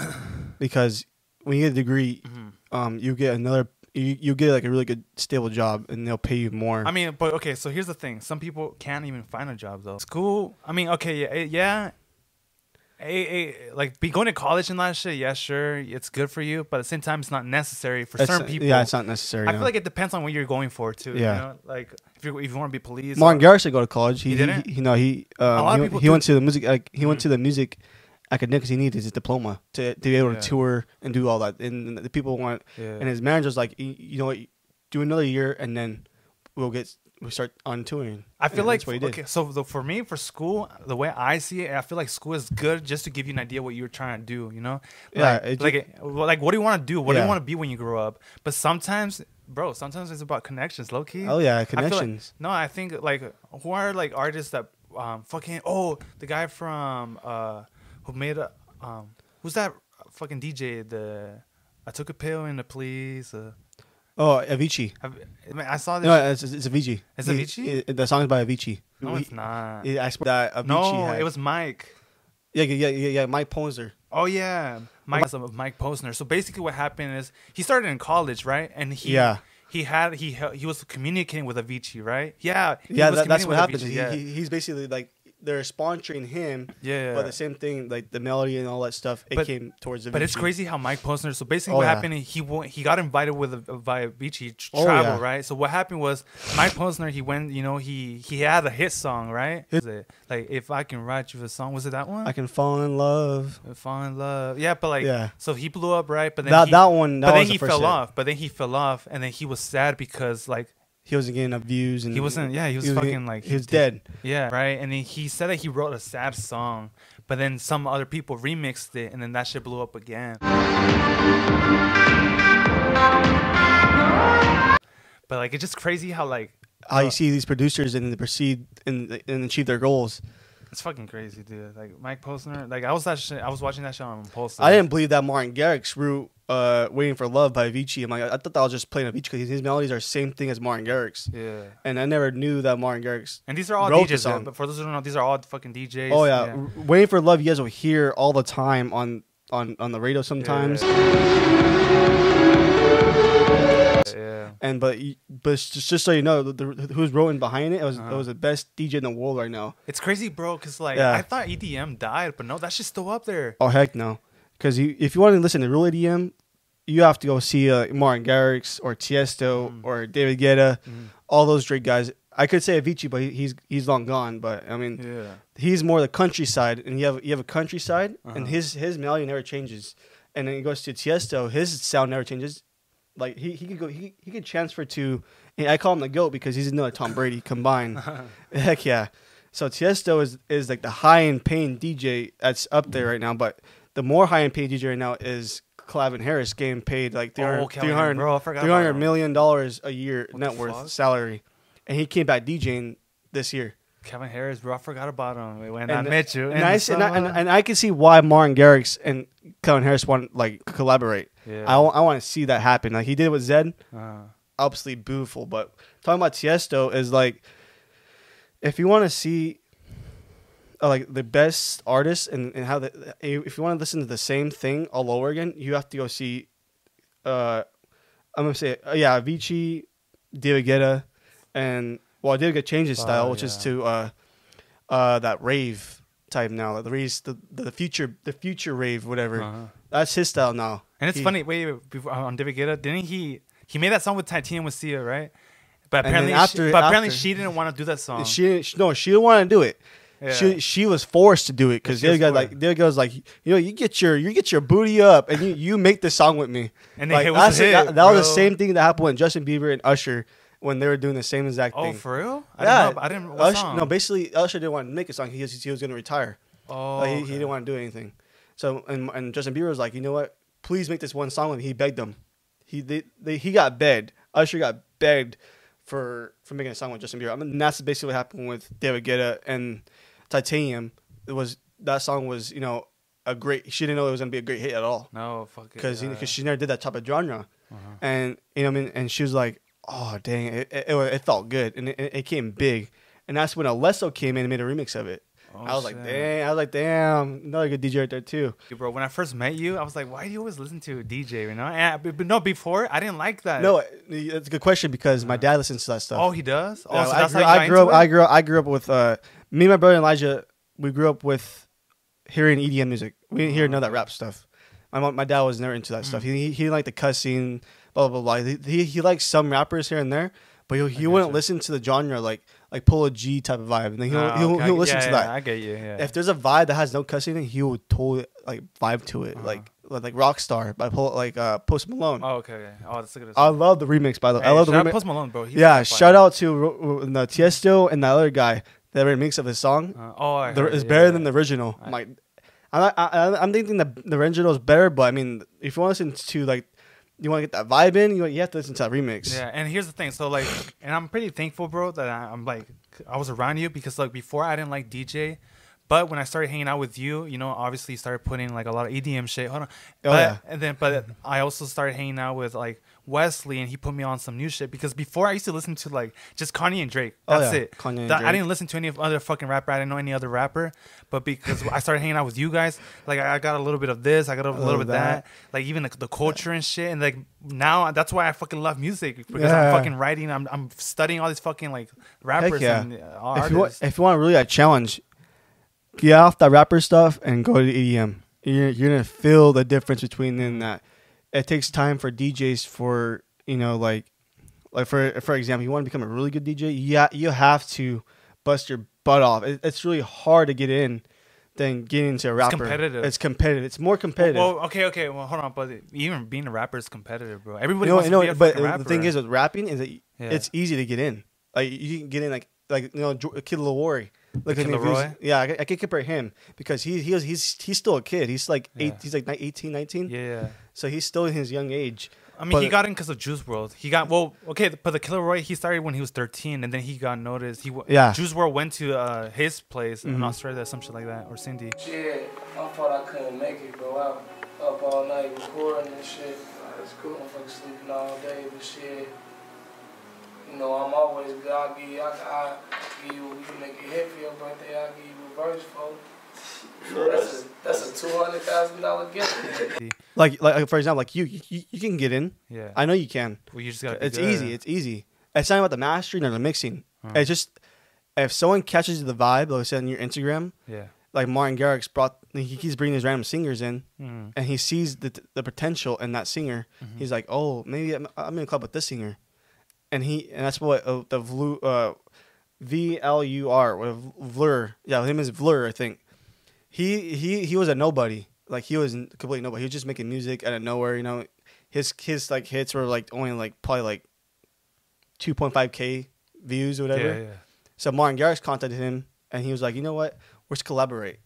because when you get a degree, Mhm. um, you get another. You, you get like a really good stable job, and they'll pay you more. I mean, but okay. So here's the thing: some people can't even find a job though. School. I mean, okay, yeah, eh, yeah. A, a, like be going to college and all that shit. Yeah, sure, it's good for you, but at the same time, it's not necessary for It's- certain people. yeah, it's not necessary. I no. feel like it depends on what you're going for too. Yeah. You know? Like if you if you want to be police. Martin Garrix did go to college. He, He didn't? He, no, he um, he, he went to the music. Like, he went Mhm. to the music academics. He needed his diploma to, to be able Yeah. to tour and do all that. And the people want. Yeah. And his manager's like, you, know what? Do another year, and then we'll get we'll start on touring. I feel And like that's what he did. okay. So the, for me, for school, the way I see it, I feel like school is good just to give you an idea what you're trying to do. You know, Yeah, like it like, like what do you want to do? What do you want to be when you grow up? But sometimes, bro, sometimes it's about connections, low key. Oh yeah, I like- connections. no, I think like who are like artists that um fucking oh the guy from uh who made a um who's that fucking DJ the I took a pill in Ibiza. Uh, oh, Avicii. I, mean, I saw this. No, it's, it's Avicii. It's He- Avicii? it- the song is by Avicii. no, He- it's not. he- I that Avicii no, had- it was Mike. yeah, yeah, yeah, yeah. Mike Posner. Oh yeah, Mike Mike Posner. So basically, what happened is he started in college, right? And he Yeah. he had he he was communicating with Avicii, right? Yeah, he Yeah, that, that's what. Avicii, He, yeah. he, he's basically like they're sponsoring him. Yeah, But the same thing, like the melody and all that stuff, it But- came towards Avicii. But it's crazy how Mike Posner. So basically, Oh, what yeah. happened? He went, he got invited with a, Via Avicii to Oh, travel, yeah. right? So what happened was Mike Posner. He went, you know, he he had a hit song, right? Hit- Was it like if I can write you a song? Was it that one? I can fall in love. Fall in love. Yeah, but like, Yeah. so he blew up, right? But then That he, that one. That but then was the he first fell hit. off. But then he fell off, and then he was sad because like He wasn't getting enough views, and He wasn't- yeah, he was getting- fucking, like, he was dead. Yeah, right. And then he said that he wrote a sad song, but then some other people remixed it, and then that shit blew up again. But like it's just crazy how like How you uh, see these producers and they proceed and, and achieve their goals. It's fucking crazy, dude. Like Mike Posner, like I was that shit, I was watching that show on Posner. I didn't believe that Martin Garrix wrote uh, "Waiting for Love" by Avicii. I'm like, I thought that was just playing Avicii because his melodies are the same thing as Martin Garrix. Yeah. And I never knew that Martin Garrix. And these are all the DJs, song. though, but for those who don't know, these are all fucking DJs. Oh yeah. R- "Waiting for Love" you guys will hear all the time on on on the radio sometimes. Yeah. And but but just, just so you know, the, the, who's wrote behind it, it was Uh-huh. it was the best DJ in the world right now. It's crazy, bro, because like Yeah. I thought EDM died, but no, that shit's still up there. Oh heck no! Because you, if you want to listen to real EDM, you have to go see uh, Martin Garrix or Tiesto Mm. or David Guetta, all those Drake guys. I could say Avicii, but he's he's long gone. But I mean, Yeah. he's more the countryside, and you have you have a countryside, and Uh-huh. his his melody never changes. And then he goes to Tiesto, his sound never changes. Like he, he could go he, he could transfer to I call him the goat because he's another Tom Brady combined. Heck yeah. So Tiesto is is like the high end paying DJ that's up there right now, but the more high end paid DJ right now is Calvin Harris getting paid like 300, Oh, 300 bro, I forgot about 300 him. million dollars a year What net worth fuck? salary. And he came back DJing this year. Kevin Harris, bro, I forgot about him when I And- met you. And, I, s- and, I, and, and I can see why Martin Garrix and Kevin Harris want like collaborate. Yeah. I, I want to see that happen. Like he did with Zedd, uh, absolutely beautiful. But talking about Tiesto is like, if you want to see, uh, like the best artists and, and how the if you want to listen to the same thing all over again, you have to go see. Uh, I'm gonna say uh, yeah, Avicii, David Guetta, and well, David Guetta changed his style, Oh, which is to uh, uh, that rave type now, like the rave, the, the future, the future rave, whatever. Uh-huh. That's his style now. and it's He- funny. Wait, wait, before, on David Guetta, didn't he? He made that song with Titanium with Sia, right? But apparently, after- she, but apparently after- she didn't want to do that song. She No, she didn't want to do it. Yeah. She she was forced to do it because the other guy like the other guy was like, you know, you get your you get your booty up and you, you make the song with me. And like, it was hit, that, that was the same thing that happened with Justin Bieber and Usher when they were doing the same exact thing. oh, for real? I yeah, didn't know. I didn't. What Usher, song? no, basically Usher didn't want to make a song. He was, he was going to retire. Oh, Like, he, he didn't want to do anything. So and, and Justin Bieber was like, you know what? Please make this one song with me. He begged them. He they, they, he got begged. Usher got begged for for making a song with Justin Bieber. I mean, that's basically what happened with David Guetta and Titanium. It was that song was you know a great. She didn't know it was gonna be a great hit at all No, fuck it. because yeah. she never did that type of genre. Uh-huh. And you know I mean. And she was like, oh dang, it it, it, it felt good and it, it came big. And that's when Alesso came in and made a remix of it. Oh, I was like, dang. I was like, damn, another good DJ right there too. Dude, bro, when I first met you, I was like, why do you always listen to DJ? You know, and, but, but no, before I didn't like that. No, it's a good question because my dad listens to that stuff. oh, he does. Oh, Yeah, so I, grew, I grew up. I grew up. I grew up with uh, me and my brother Elijah. We grew up with hearing EDM music. We didn't hear none of that rap stuff. My mom, my dad was never into that stuff. Mm. He, he he didn't like the cussing, blah blah blah. He he, he likes some rappers here and there, but he, he wouldn't listen to the genre like like Polo G type of vibe. And then he'll Ah, he'll, okay, he'll listen yeah, to yeah, that. I get you. Yeah. If there's a vibe that has no cussing, he will totally like vibe to it, Uh-huh. like like Rockstar by Pol- like uh, Post Malone. oh, okay, okay. Oh, that's a good. I love the remix by the. Hey, I love the remix. Post Malone, bro. He's yeah, shout out to Ro- Tiesto and that other guy. The remix of his song Uh, oh, I the, is better than the original. I'm like, I, I, I, I'm thinking the the original is better, but I mean, if you want to listen to like, you want to get that vibe in, you you have to listen to that remix. Yeah, and here's the thing. So like, and I'm pretty thankful, bro, that I, I'm like, I was around you because like before I didn't like DJ, but when I started hanging out with you, you know, obviously you started putting like a lot of EDM shit. Hold on. Oh, but, yeah. And then, but I also started hanging out with like Wesley, and he put me on some new shit because before I used to listen to like just Kanye and Drake. Oh, That's yeah, it. Kanye That- I didn't listen to any other fucking rapper. I didn't know any other rapper. But because I started hanging out with you guys, like I got a little bit of this, I got a little, little bit that. that. Like even the, the culture and shit, and like now that's why I fucking love music because Yeah. I'm fucking writing. I'm I'm studying all these fucking like rappers yeah. and uh, If you want, artists. if you want really a challenge, get off that rapper stuff and go to EDM. You're you're gonna feel the difference between in that. It takes time for DJs for you know like like for for example, you want to become a really good DJ, yeah, you have to bust your butt off. It, it's really hard to get in than getting into a rapper. It's competitive. It's competitive. It's more competitive. Well, okay, okay. Well, hold on, but even being a rapper is competitive, bro. Everybody you know, wants you know, to be a but the thing is with rapping is that Yeah. it's easy to get in. Like you can get in like like you know Kid Laroi. Look Kid at me, if he was- Laroi? Yeah, I, I can compare him because he he was, he's he's still a kid. He's like eight. Yeah. He's like ni- 18, 19. yeah, yeah. So he's still in his young age. I mean, But- he got in because of Juice WRLD. He got well, okay, but the Kid Laroi he started when he was 13, and then he got noticed. He Yeah. Juice WRLD went to uh, his place in Mhm. Australia, some shit like that, or Sydney. Shit, I thought I couldn't make it, bro. I up all night recording and shit. It's cool. Motherfucker sleeping all day, but shit. You know, I'm always good. I'll give you, I, I give you, we can make a hit for your birthday. I'll give you a verse, folks. That's a, that's a $200,000 gift. Like, like for example, like you, you, you can get in. Yeah, I know you can. well, you just gotta. It's good. easy. It's easy. It's not about the mastering or the mixing. It's just if someone catches the vibe, like I said on your Instagram, yeah. like Martin Garrix brought, he keeps bringing these random singers in, Mhm. and he sees the the potential in that singer. Mm-hmm. He's like, oh, maybe I'm, I'm in a club with this singer, and he and that's what uh, the Vlu, uh, V L U R, what Vlur, yeah, name is Vlur, I think. He he he was a nobody, like he was completely nobody. He was just making music out of nowhere, you know. His his like hits were like only like probably like 2.5 k views or whatever. Yeah, yeah. So Martin Garrix contacted him, and he was like, "You know what? Let's collaborate."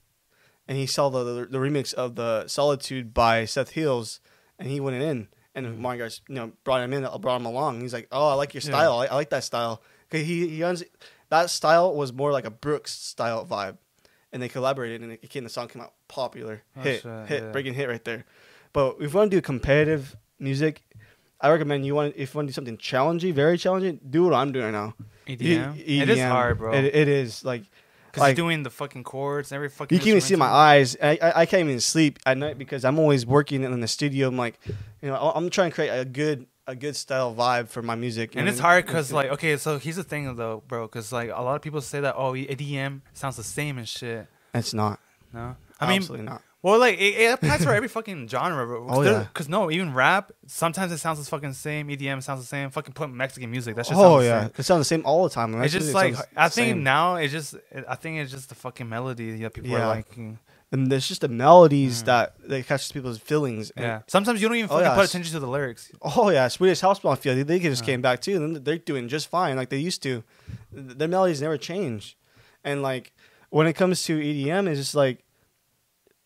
And he saw the, the the remix of the Solitude by Seth Hills, and he went in. And Martin Garrix, you know, brought him in, brought him along. He's like, "Oh, I like your Yeah. style. I, I like that style." 'Cause he he owns, that style was more like a Brooks style vibe, and they collaborated, and it came. The song came out popular, hit, hit, yeah. breaking hit right there. But if you want to do competitive music, I recommend you want if you want to do something challenging, very challenging, do what I'm doing right now. EDM. E- It is hard, bro. It, it is like Because like- doing the fucking chords and every fucking. you can't even see my eyes. I, I I can't even sleep at night because I'm always working in the studio. I'm like, you know, I'm trying to create a good a good style vibe for my music. And it's hard because, like, okay, so here's the thing, though, bro, because, like, a lot of people say that, oh, EDM sounds the same and shit. it's not. No? I mean, absolutely not. Well, like, it, it applies for every fucking genre, bro. Oh, yeah. Because, no, even rap, sometimes it sounds the fucking same. EDM sounds the same. Fucking put Mexican music. That shit Oh yeah, same. it sounds the same all the time. It's just like I think same. now it's just I think it's just the fucking melody that people Yeah. are liking. and there's just the melodies that that catches people's feelings. Mm. Yeah. Sometimes you don't even Oh, fucking yeah. put attention to the lyrics. Oh yeah, Swedish House Mafia. They, they just came back too, and they're doing just fine, like they used to. Their melodies never change, and like when it comes to EDM, it's just like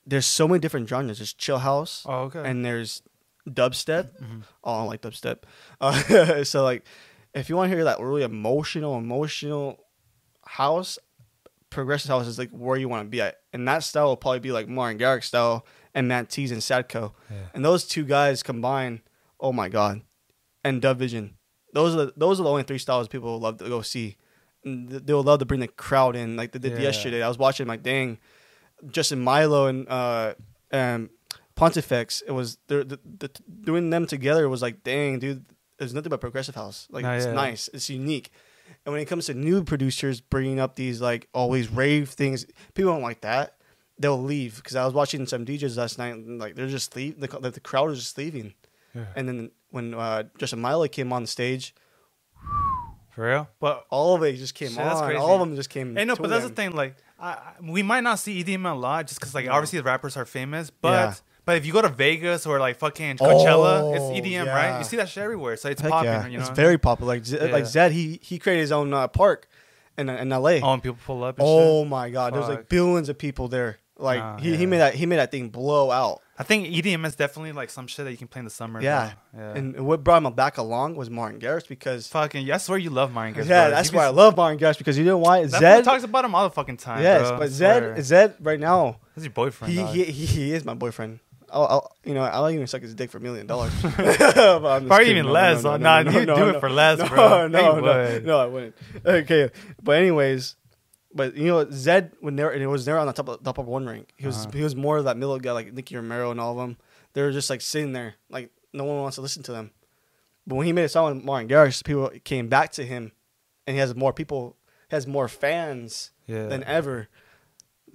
there's so many different genres. There's chill house, Oh, okay. and there's dubstep. Mm-hmm. Oh, I don't like dubstep. Uh, so like, if you want to hear that really emotional, emotional house, progressive house is like where you want to be at, and that style will probably be like Martin Garrix style and Matisse and Sadko, and those two guys combined, oh my god, and Dub Vision, those are the, those are the only three styles people will love to go see. They would love to bring the crowd in, like they did Yeah. yesterday. I was watching, like, dang, Justin Mylo and uh, um, Pontifex. It was they're, the, the, doing them together was like, dang, dude. There's nothing but progressive house. Like it's yeah. nice. It's unique. And when it comes to new producers bringing up these like always rave things, people don't like that. They'll leave because I was watching some DJs last night. And, like they're just leave. The, the crowd is just leaving. And then when uh, Justin Mylo came on the stage, For real? But all of it just came Shit, on. All of them just came. Hey, no, but that's the thing. Like, I, we might not see EDM a lot just because, like, obviously the rappers are famous. But Yeah. but if you go to Vegas or like fucking Coachella, Oh, it's EDM, right? You see that shit everywhere, so it's Heck popping. yeah. You know, it's very popular. Like, Z- Yeah. like Zedd, he he created his own uh, park in in L.A. Oh, and people pull up. And Oh shit. my God, there's like billions of people there. Like Nah, he, he made that he made that thing blow out. I think EDM is definitely like some shit that you can play in the summer. Yeah. yeah. And what brought him back along was Martin Garrix because fucking, I swear you love Martin Garrix. yeah, bro. that's why I love Martin Garrix because you know why That Zed. talks about him all the fucking time. yes, bro. But. Zedd Zedd right now That's your boyfriend. he, he he he is my boyfriend. I'll, I'll you know I'll even suck his dick for a million dollars. Probably even No, less. no, no, nah, no, you no, do no, it for less, bro. No, no, no, I wouldn't. Okay, but anyways, but you know Zedd when they it was never on the top of top of one rank. He was Uh-huh. he was more of that middle guy like Nicky Romero and all of them. They were just like sitting there like no one wants to listen to them. But when he made a song with Martin Garrix, people came back to him, and he has more people, has more fans Yeah. than ever.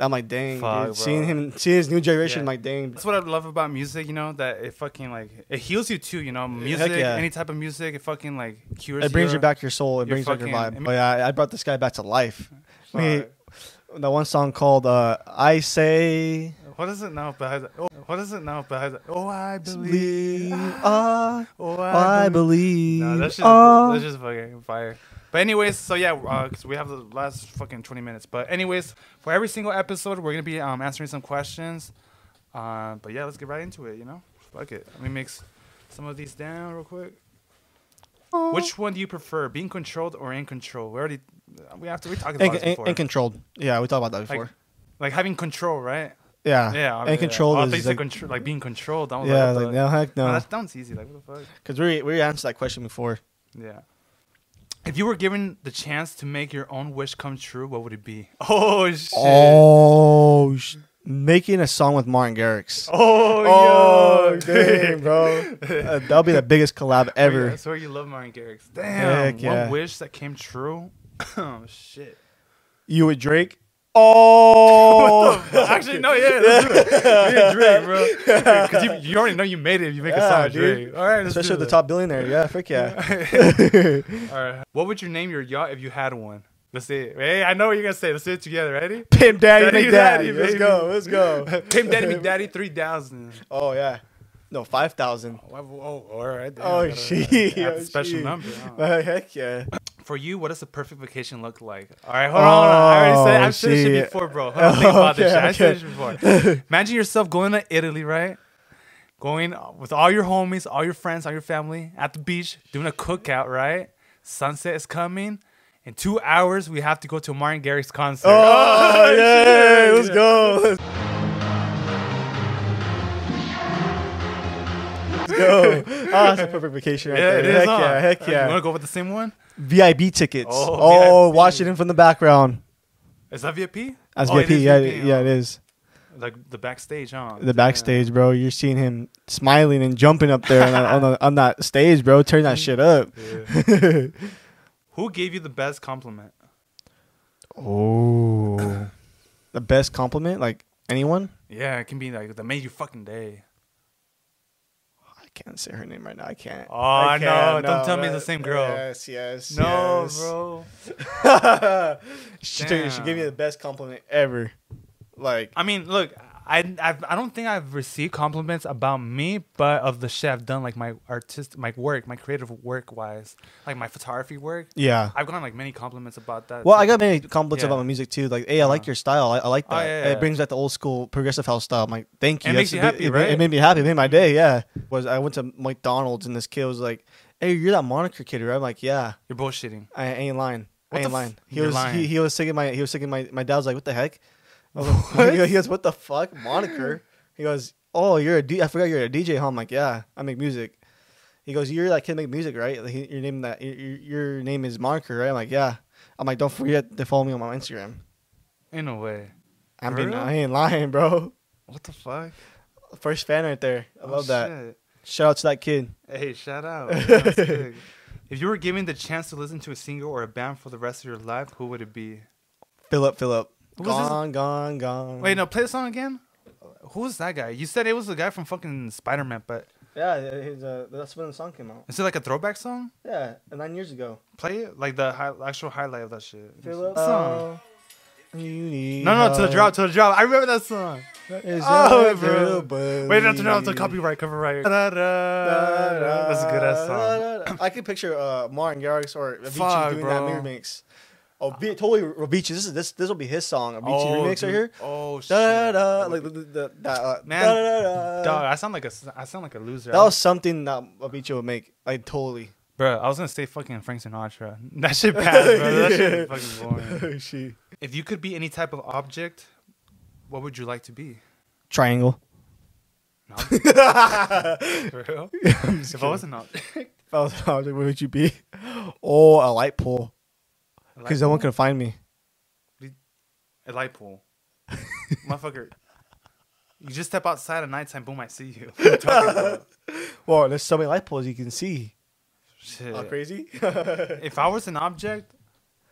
I'm like, dang, Fuck, dude. Seeing him, seeing his new generation, Yeah. I'm like, dang. That's what I love about music, you know, that it fucking like it heals you too, you know. Music, yeah. any type of music, it fucking like cures. It brings your- you back your soul. It your brings back your vibe. But yeah, I brought this guy back to life. We, Fuck. that one song called uh, "I Say What is it now? But oh, what is it now? But oh, I believe. Believe, ah, Oh, I believe." No, that's just ah. that's just fucking fire. But anyways, so yeah, uh 'cause we have the last fucking twenty minutes. But anyways, for every single episode, we're gonna be um answering some questions. Uh, but yeah, let's get right into it. You know, fuck it. Let me mix some of these down real quick. Which one do you prefer, being controlled or in control? We already we have to we talked about And, this before. and controlled. Yeah, we talked about that before. like, like having control, right? yeah. Yeah, I mean, And controlled Oh, I is like, control, like being controlled. Was yeah, like, like no heck No, no. that sounds easy. Like what the fuck? Because we we answered that question before. Yeah. If you were given the chance to make your own wish come true, what would it be? Oh shit! Oh, sh- making a song with Martin Garrix. Oh, Oh, yo. damn, bro. Uh, that'll be the biggest collab ever. I swear you love Martin Garrix. Damn. Heck yeah. One wish that came true. oh shit. You with Drake? Oh, Actually, no, yeah, let's do it. Me and Drake, bro. Because you, you already know you made it if you make a Yeah, song with dude. Drake. All right, let's especially do the top billionaire. Yeah, frick yeah. All right. What would you name your yacht if you had one? Let's see it. Hey, I know what you're gonna say. Let's see it together. Ready? Pimp Daddy, Daddy, Big Daddy, Daddy. Let's baby. go. Let's go. Pimp Daddy McDaddy three thousand. Oh yeah. No, five thousand. Oh, oh, all right. damn, Oh gotta- shit. that's Oh, a special number. huh? Uh, heck yeah. For you, what does a perfect vacation look like? All right, hold on. Hold on. I already said oh, I've said this shit shit. before, bro. Hold on, think about this Okay. I said this before. Imagine yourself going to Italy, right? Going with all your homies, all your friends, all your family at the beach, doing a cookout, right? Sunset is coming. In two hours, we have to go to Martin Garrix concert. Oh, oh yeah, shit. let's go. Let's go. Ah, oh, that's a perfect vacation right Yeah, there. it is. heck huh? yeah, heck yeah. You want to go with the same one? VIP tickets. Oh, Oh, VIP. watching him from the background. Is that VIP? That's Oh, VIP. Yeah, VIP, yeah, huh? it is. Like the backstage, huh? The backstage, bro. You're seeing him smiling and jumping up there on, that, on, the, on that stage, bro. Turn that shit up. Yeah. Who gave you the best compliment? Oh, the best compliment, like anyone. Yeah, it can be like that made your fucking day. I can't say her name right now. I can't. Oh, I can't, Don't no, tell me it's the same girl. Yes, yes. No, yes. bro. she, took- she gave me the best compliment ever. Like, I mean, look, I I've, I don't think I've received compliments about me, but of the shit I've done, like my artist, my work, my creative work wise, like my photography work. yeah. I've gotten like many compliments about that. Well, I got many compliments Yeah. about my music too. Like, hey, I like Uh-huh. your style. I, I like Oh, that. yeah, yeah. It brings back the old school progressive house style. I'm like, thank you. It makes you happy, it, right? It made me happy. It made my day. Yeah. Was I went to McDonald's and this kid was like, "Hey, you're that moniker kid, right?" I'm like, "Yeah." You're bullshitting. I ain't lying. What I the ain't f- He was lying. He, he was singing my he was singing my my dad was like, "What the heck?" I was like, he goes, "What the fuck, moniker?" He goes, "Oh, you're a D- I forgot you're a DJ." Huh? I'm like, "Yeah, I make music." He goes, "You're that kid make music, right? Like, your name that your, your name is moniker, right?" I'm like, "Yeah." I'm like, "Don't forget to follow me on my Instagram." In a way. I mean. I ain't lying, bro. What the fuck? First fan right there. I Oh, love that. Oh, shit. Shout out to that kid. Hey, shout out. If you were given the chance to listen to a singer or a band for the rest of your life, who would it be? Philip, Philip. Who? Gone, gone, gone. Wait, no, play the song again. Who's that guy? You said it was the guy from fucking Spider Man, but Yeah, his, uh, that's when the song came out. is it like a throwback song? Yeah, nine years ago. Play it like the hi- actual highlight of that shit. Philip. Song. No, no, to the drop, to the drop. I remember that song. Is Oh, bro. Wait, no, it's a buddy? copyright, copyright. That's a good ass song. I can picture uh, Martin Garrix or Avicii Fuck, doing that bro. remix. Oh, be, totally Avicii. This is this this will be his song. Avicii remix dude. right here. Oh shit. Da, da, like the, the, the, that, uh, Man, da, da, da, Dog, I sound like a, I sound like a loser. That was something that Avicii would make. Like totally. bro. I was gonna say fucking Frank Sinatra. That shit passed, bro. That shit fucking boring. she. If you could be any type of object, what would you like to be? Triangle. No. For real? if I was an object, If I was an object, what would you be? Oh, a light pole. Because no one can find me. a light pole, motherfucker. You just step outside at nighttime, boom, I see you. What are you talking about? Well, there's so many light poles you can see. Shit. Crazy? If I was an object,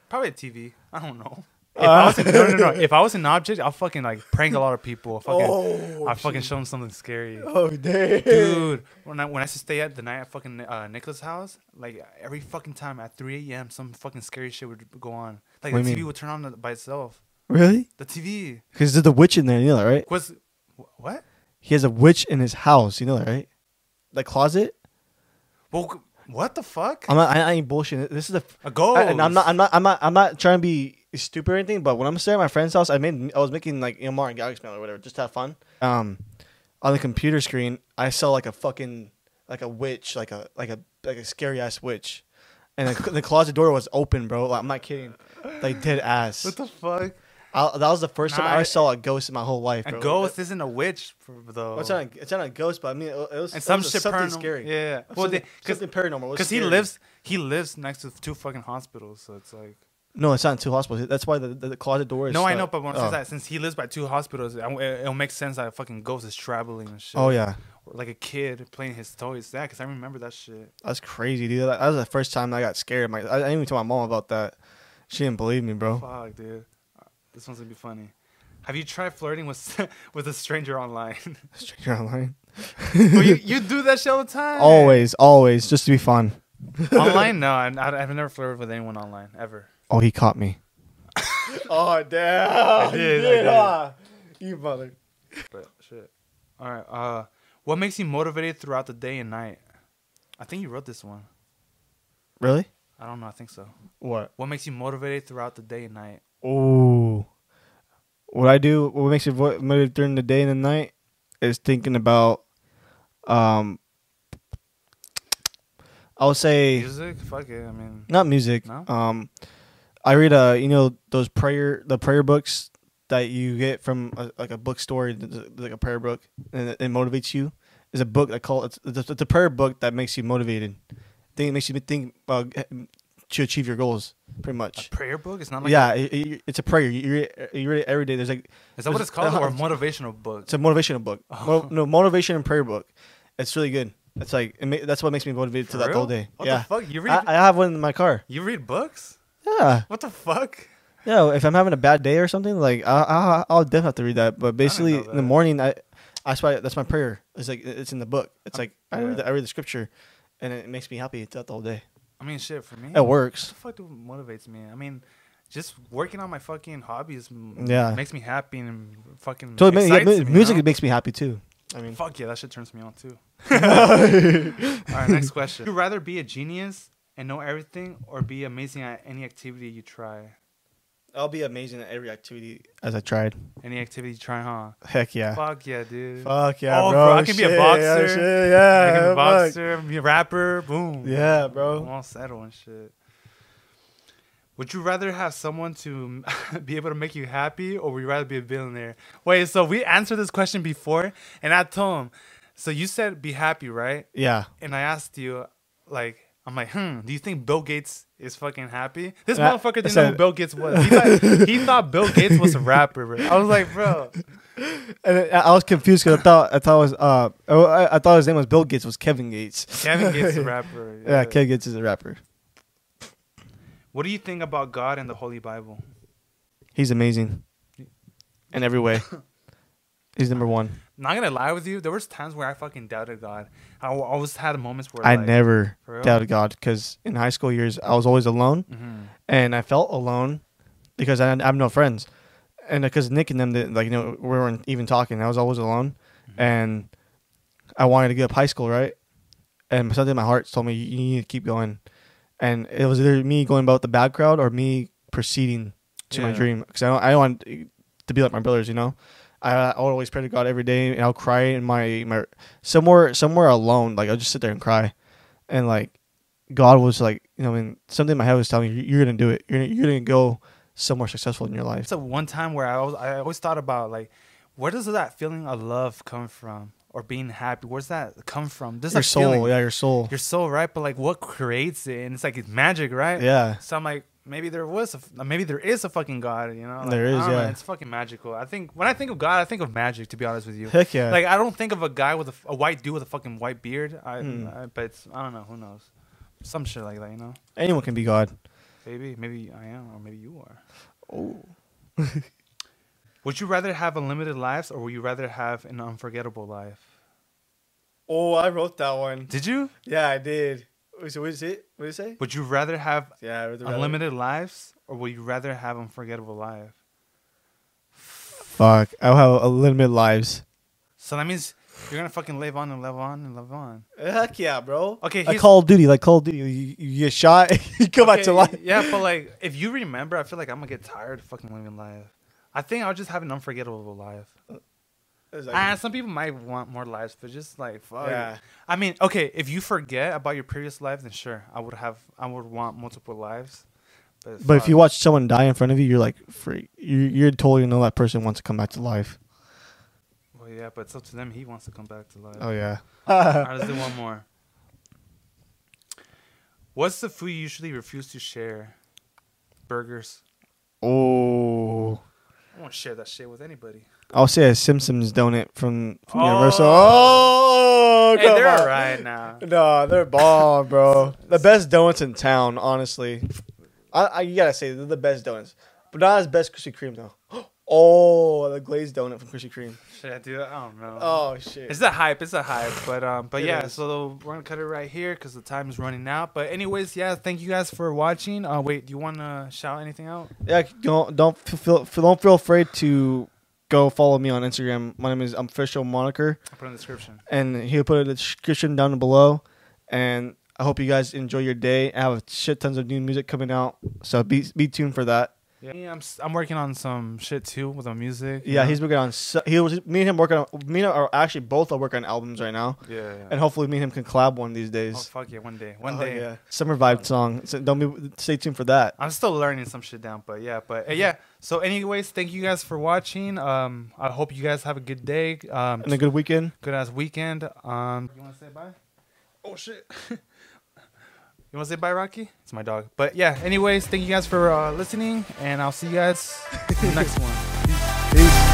probably a TV. I don't know. If. I was an, no, no, no. If I was an object, I'll fucking like prank a lot of people. Fucking, Oh, I'll fucking show them something scary. oh, damn. Dude, when I when I used to stay at the night at fucking uh, Nicholas' house, like every fucking time at 3 a.m., some fucking scary shit would go on. Like What the TV mean? would turn on by itself. Really? The TV Because there's a witch in there, you know that, right? was what? He has a witch in his house, you know that, right? The closet? Well, what the fuck? I'm not, I, I ain't bullshitting. This is the. a goal. And I'm not, I'm not, I'm not, I'm not trying to be stupid or anything. But when I'm staying at my friend's house, I made, I was making like Martin Garrix mail or whatever, just to have fun. Um, on the computer screen, I saw like a fucking like a witch, like a like a like a scary ass witch, and the, the closet door was open, bro. Like, I'm not kidding, like dead ass. What the fuck? I, that was the first time Nah, I ever saw a ghost in my whole life. A ghost isn't a witch, though. Well, it's not. A, it's not a ghost, but I mean, it, it was. and it some was shit something paranormal. scary. Yeah, yeah. Well, something, because something paranormal. Because he lives he lives next to two fucking hospitals, so it's like. No, it's not in two hospitals. That's why the, the, the closet door is. No, I know, but when oh. that, since he lives by two hospitals, it, it'll make sense that a fucking ghost is traveling and shit. Oh yeah, Or like a kid playing his toys. Yeah, because I remember that shit. that's crazy, dude. That, that was the first time I got scared. My, I, I didn't even tell my mom about that. She didn't believe me, bro. Fuck, dude. This one's gonna be funny. Have you tried flirting with with a stranger online? Stranger online. well, you, you do that shit all the time. Always, always, just to be fun. online? No, I, I, I've never flirted with anyone online ever. Oh, he caught me. oh damn! I did, I did. huh? You mother. But shit. All right. Uh, what makes you motivated throughout the day and night? I think you wrote this one. Really? I don't know. I think so. What? What makes you motivated throughout the day and night? Ooh. What I do, what makes me vo- motivated during the day and the night, is thinking about, um, I'll say Music? Fuck it. I mean, not music. No? Um, I read uh, you know those prayer the prayer books that you get from a, like a bookstore, like a prayer book, and it, it motivates you. Is a book that call it's, it's it's a prayer book that makes you motivated. I think it makes you think uh, to achieve your goals, pretty much. prayer book. It's not like yeah, it, it- it's a prayer. You read, you read it every day. There's like Is that what it's called, uh, or a motivational book? it's a motivational book. Oh. Mo- no, motivation and prayer book. It's really good. It's like it ma- that's what makes me motivated to For that real? whole day. What yeah, the fuck? You read? I, I have one in my car. you read books? Yeah, What the fuck? yeah. If I'm having a bad day or something, like I, I, I'll definitely have to read that. But basically, in the morning, I, that's why that's my prayer. It's like it's in the book. It's like I read the, I read the scripture, and it makes me happy throughout the whole day. I mean, shit. For me, It works. What the fuck do motivates me? I mean, just working on my fucking hobbies. m- Yeah. makes me happy and fucking. So it yeah, me, music you know? makes me happy too. I mean, Fuck yeah, that shit turns me on too. All right, next question. Would you rather be a genius and know everything, or be amazing at any activity you try? I'll be amazing at every activity as I tried. Any activity you try, huh? Heck yeah. Fuck yeah, dude. Fuck yeah, Oh, bro. bro, I can be a boxer. Yeah, shit, I can be a boxer, be a rapper, boom. Yeah, bro. I'm bro. all settled and shit. Would you rather have someone to be able to make you happy, or would you rather be a billionaire? Wait, so we answered this question before, and I told him. So you said be happy, right? Yeah. And I asked you, like, I'm like, hmm, do you think Bill Gates is fucking happy? This motherfucker didn't know who Bill Gates was. He thought, he thought Bill Gates was a rapper, bro. I was like, bro, And I was confused because I thought I thought it was uh oh, I, I thought his name was Bill Gates was Kevin Gates. Kevin Gates is a rapper. Yeah, Kevin Gates is a rapper. What do you think about God and the Holy Bible? He's amazing in every way. He's number one. Not gonna lie with you, there was times where I fucking doubted God. I always had moments where I like, never doubted God because in high school years I was always alone, Mhm. and I felt alone because I, I have no friends, and because Nick and them did, like you know we weren't even talking. I was always alone, Mm-hmm. and I wanted to get up high school right, and something in my heart told me you need to keep going, and it was either me going about the bad crowd or me proceeding to my dream because I don't I don't want to be like my brothers, you know. I, I always pray to God every day, and I'll cry in my my somewhere somewhere alone. Like I'll just sit there and cry, and like God was like, you know, I mean, something in my head was telling me, "You're gonna do it. You're gonna, you're gonna go somewhere successful in your life." It's a one time where I was I always thought about like, where does that feeling of love come from, or being happy? Where's that come from? This your soul, feeling. yeah, your soul, Your soul, right? But like, what creates it? And it's like it's magic, right? yeah. So I'm like, maybe there was, a, f- maybe there is a fucking God, you know? Like, There is, I don't know, yeah. it's fucking magical. I think when I think of God, I think of magic. To be honest with you, Heck yeah. like I don't think of a guy with a white dude with a fucking white beard. I, Mm. I but it's, I don't know. Who knows? Some shit like that, you know? Anyone can be God. Maybe, maybe I am, or maybe you are. Oh, Would you rather have unlimited lives, or would you rather have an unforgettable life? oh, I wrote that one. Did you? Yeah, I did. So what is it? What did it say? Would you rather have Yeah, I wrote the rather- unlimited lives, or would you rather have unforgettable life? Fuck, I'll have unlimited lives. So that means you're gonna fucking live on and live on and live on. Heck yeah, bro. Okay, like Call of Duty, like Call of Duty, you, you get shot, you come back to life. Yeah, but like if you remember, I feel like I'm gonna get tired of fucking living life. I think I'll just have an unforgettable life. It's like- Ah, some people might want more lives, but just like fuck. Yeah. I mean, okay, if you forget about your previous life, then sure, I would have, I would want multiple lives. But, But if you watch someone die in front of you, you're like, freak. You, you're totally know that person wants to come back to life. well, yeah, but it's up to them. He wants to come back to life. Oh yeah. All right, let's do one more. What's the food you usually refuse to share? Burgers. Oh. I won't share that shit with anybody. I'll say a Simpsons donut from, from Oh. Universal. Oh, Hey, come they're on. alright now. No, they're bomb, bro. the best donuts in town, honestly. I, I you gotta say they're the best donuts, but not as best Krispy Kreme though. Oh, the glazed donut from Krispy Kreme. Shit, dude, I don't know. Oh shit. It's a hype. It's a hype. But um, but It yeah. is. So we're gonna cut it right here because the time is running out. But anyways, yeah. Thank you guys for watching. Uh, wait, do you want to shout anything out? Yeah, don't don't feel don't feel afraid to go follow me on Instagram. My name is official moniker, I'll put it in the description. and he'll put it in the description down below. And I hope you guys enjoy your day. I have shit tons of new music coming out, so be be tuned for that. Yeah, I'm s- I'm working on some shit too with my music. Yeah, know? he's working on. so- He was me and him working on. Me and him are actually both are working on albums right now, yeah. yeah. and hopefully me and him can collab one of these days. oh fuck yeah, one day, one Oh, day. yeah. Summer vibe song. So don't be stay tuned for that. I'm still learning some shit down, but yeah, but uh, yeah. So, anyways, thank you guys for watching. Um, I hope you guys have a good day. Um, And a good weekend. good ass weekend. Um, you want to say bye? Oh shit. you want to say bye, Rocky? It's my dog. But yeah. Anyways, thank you guys for uh, listening, and I'll see you guys in the next one. Peace.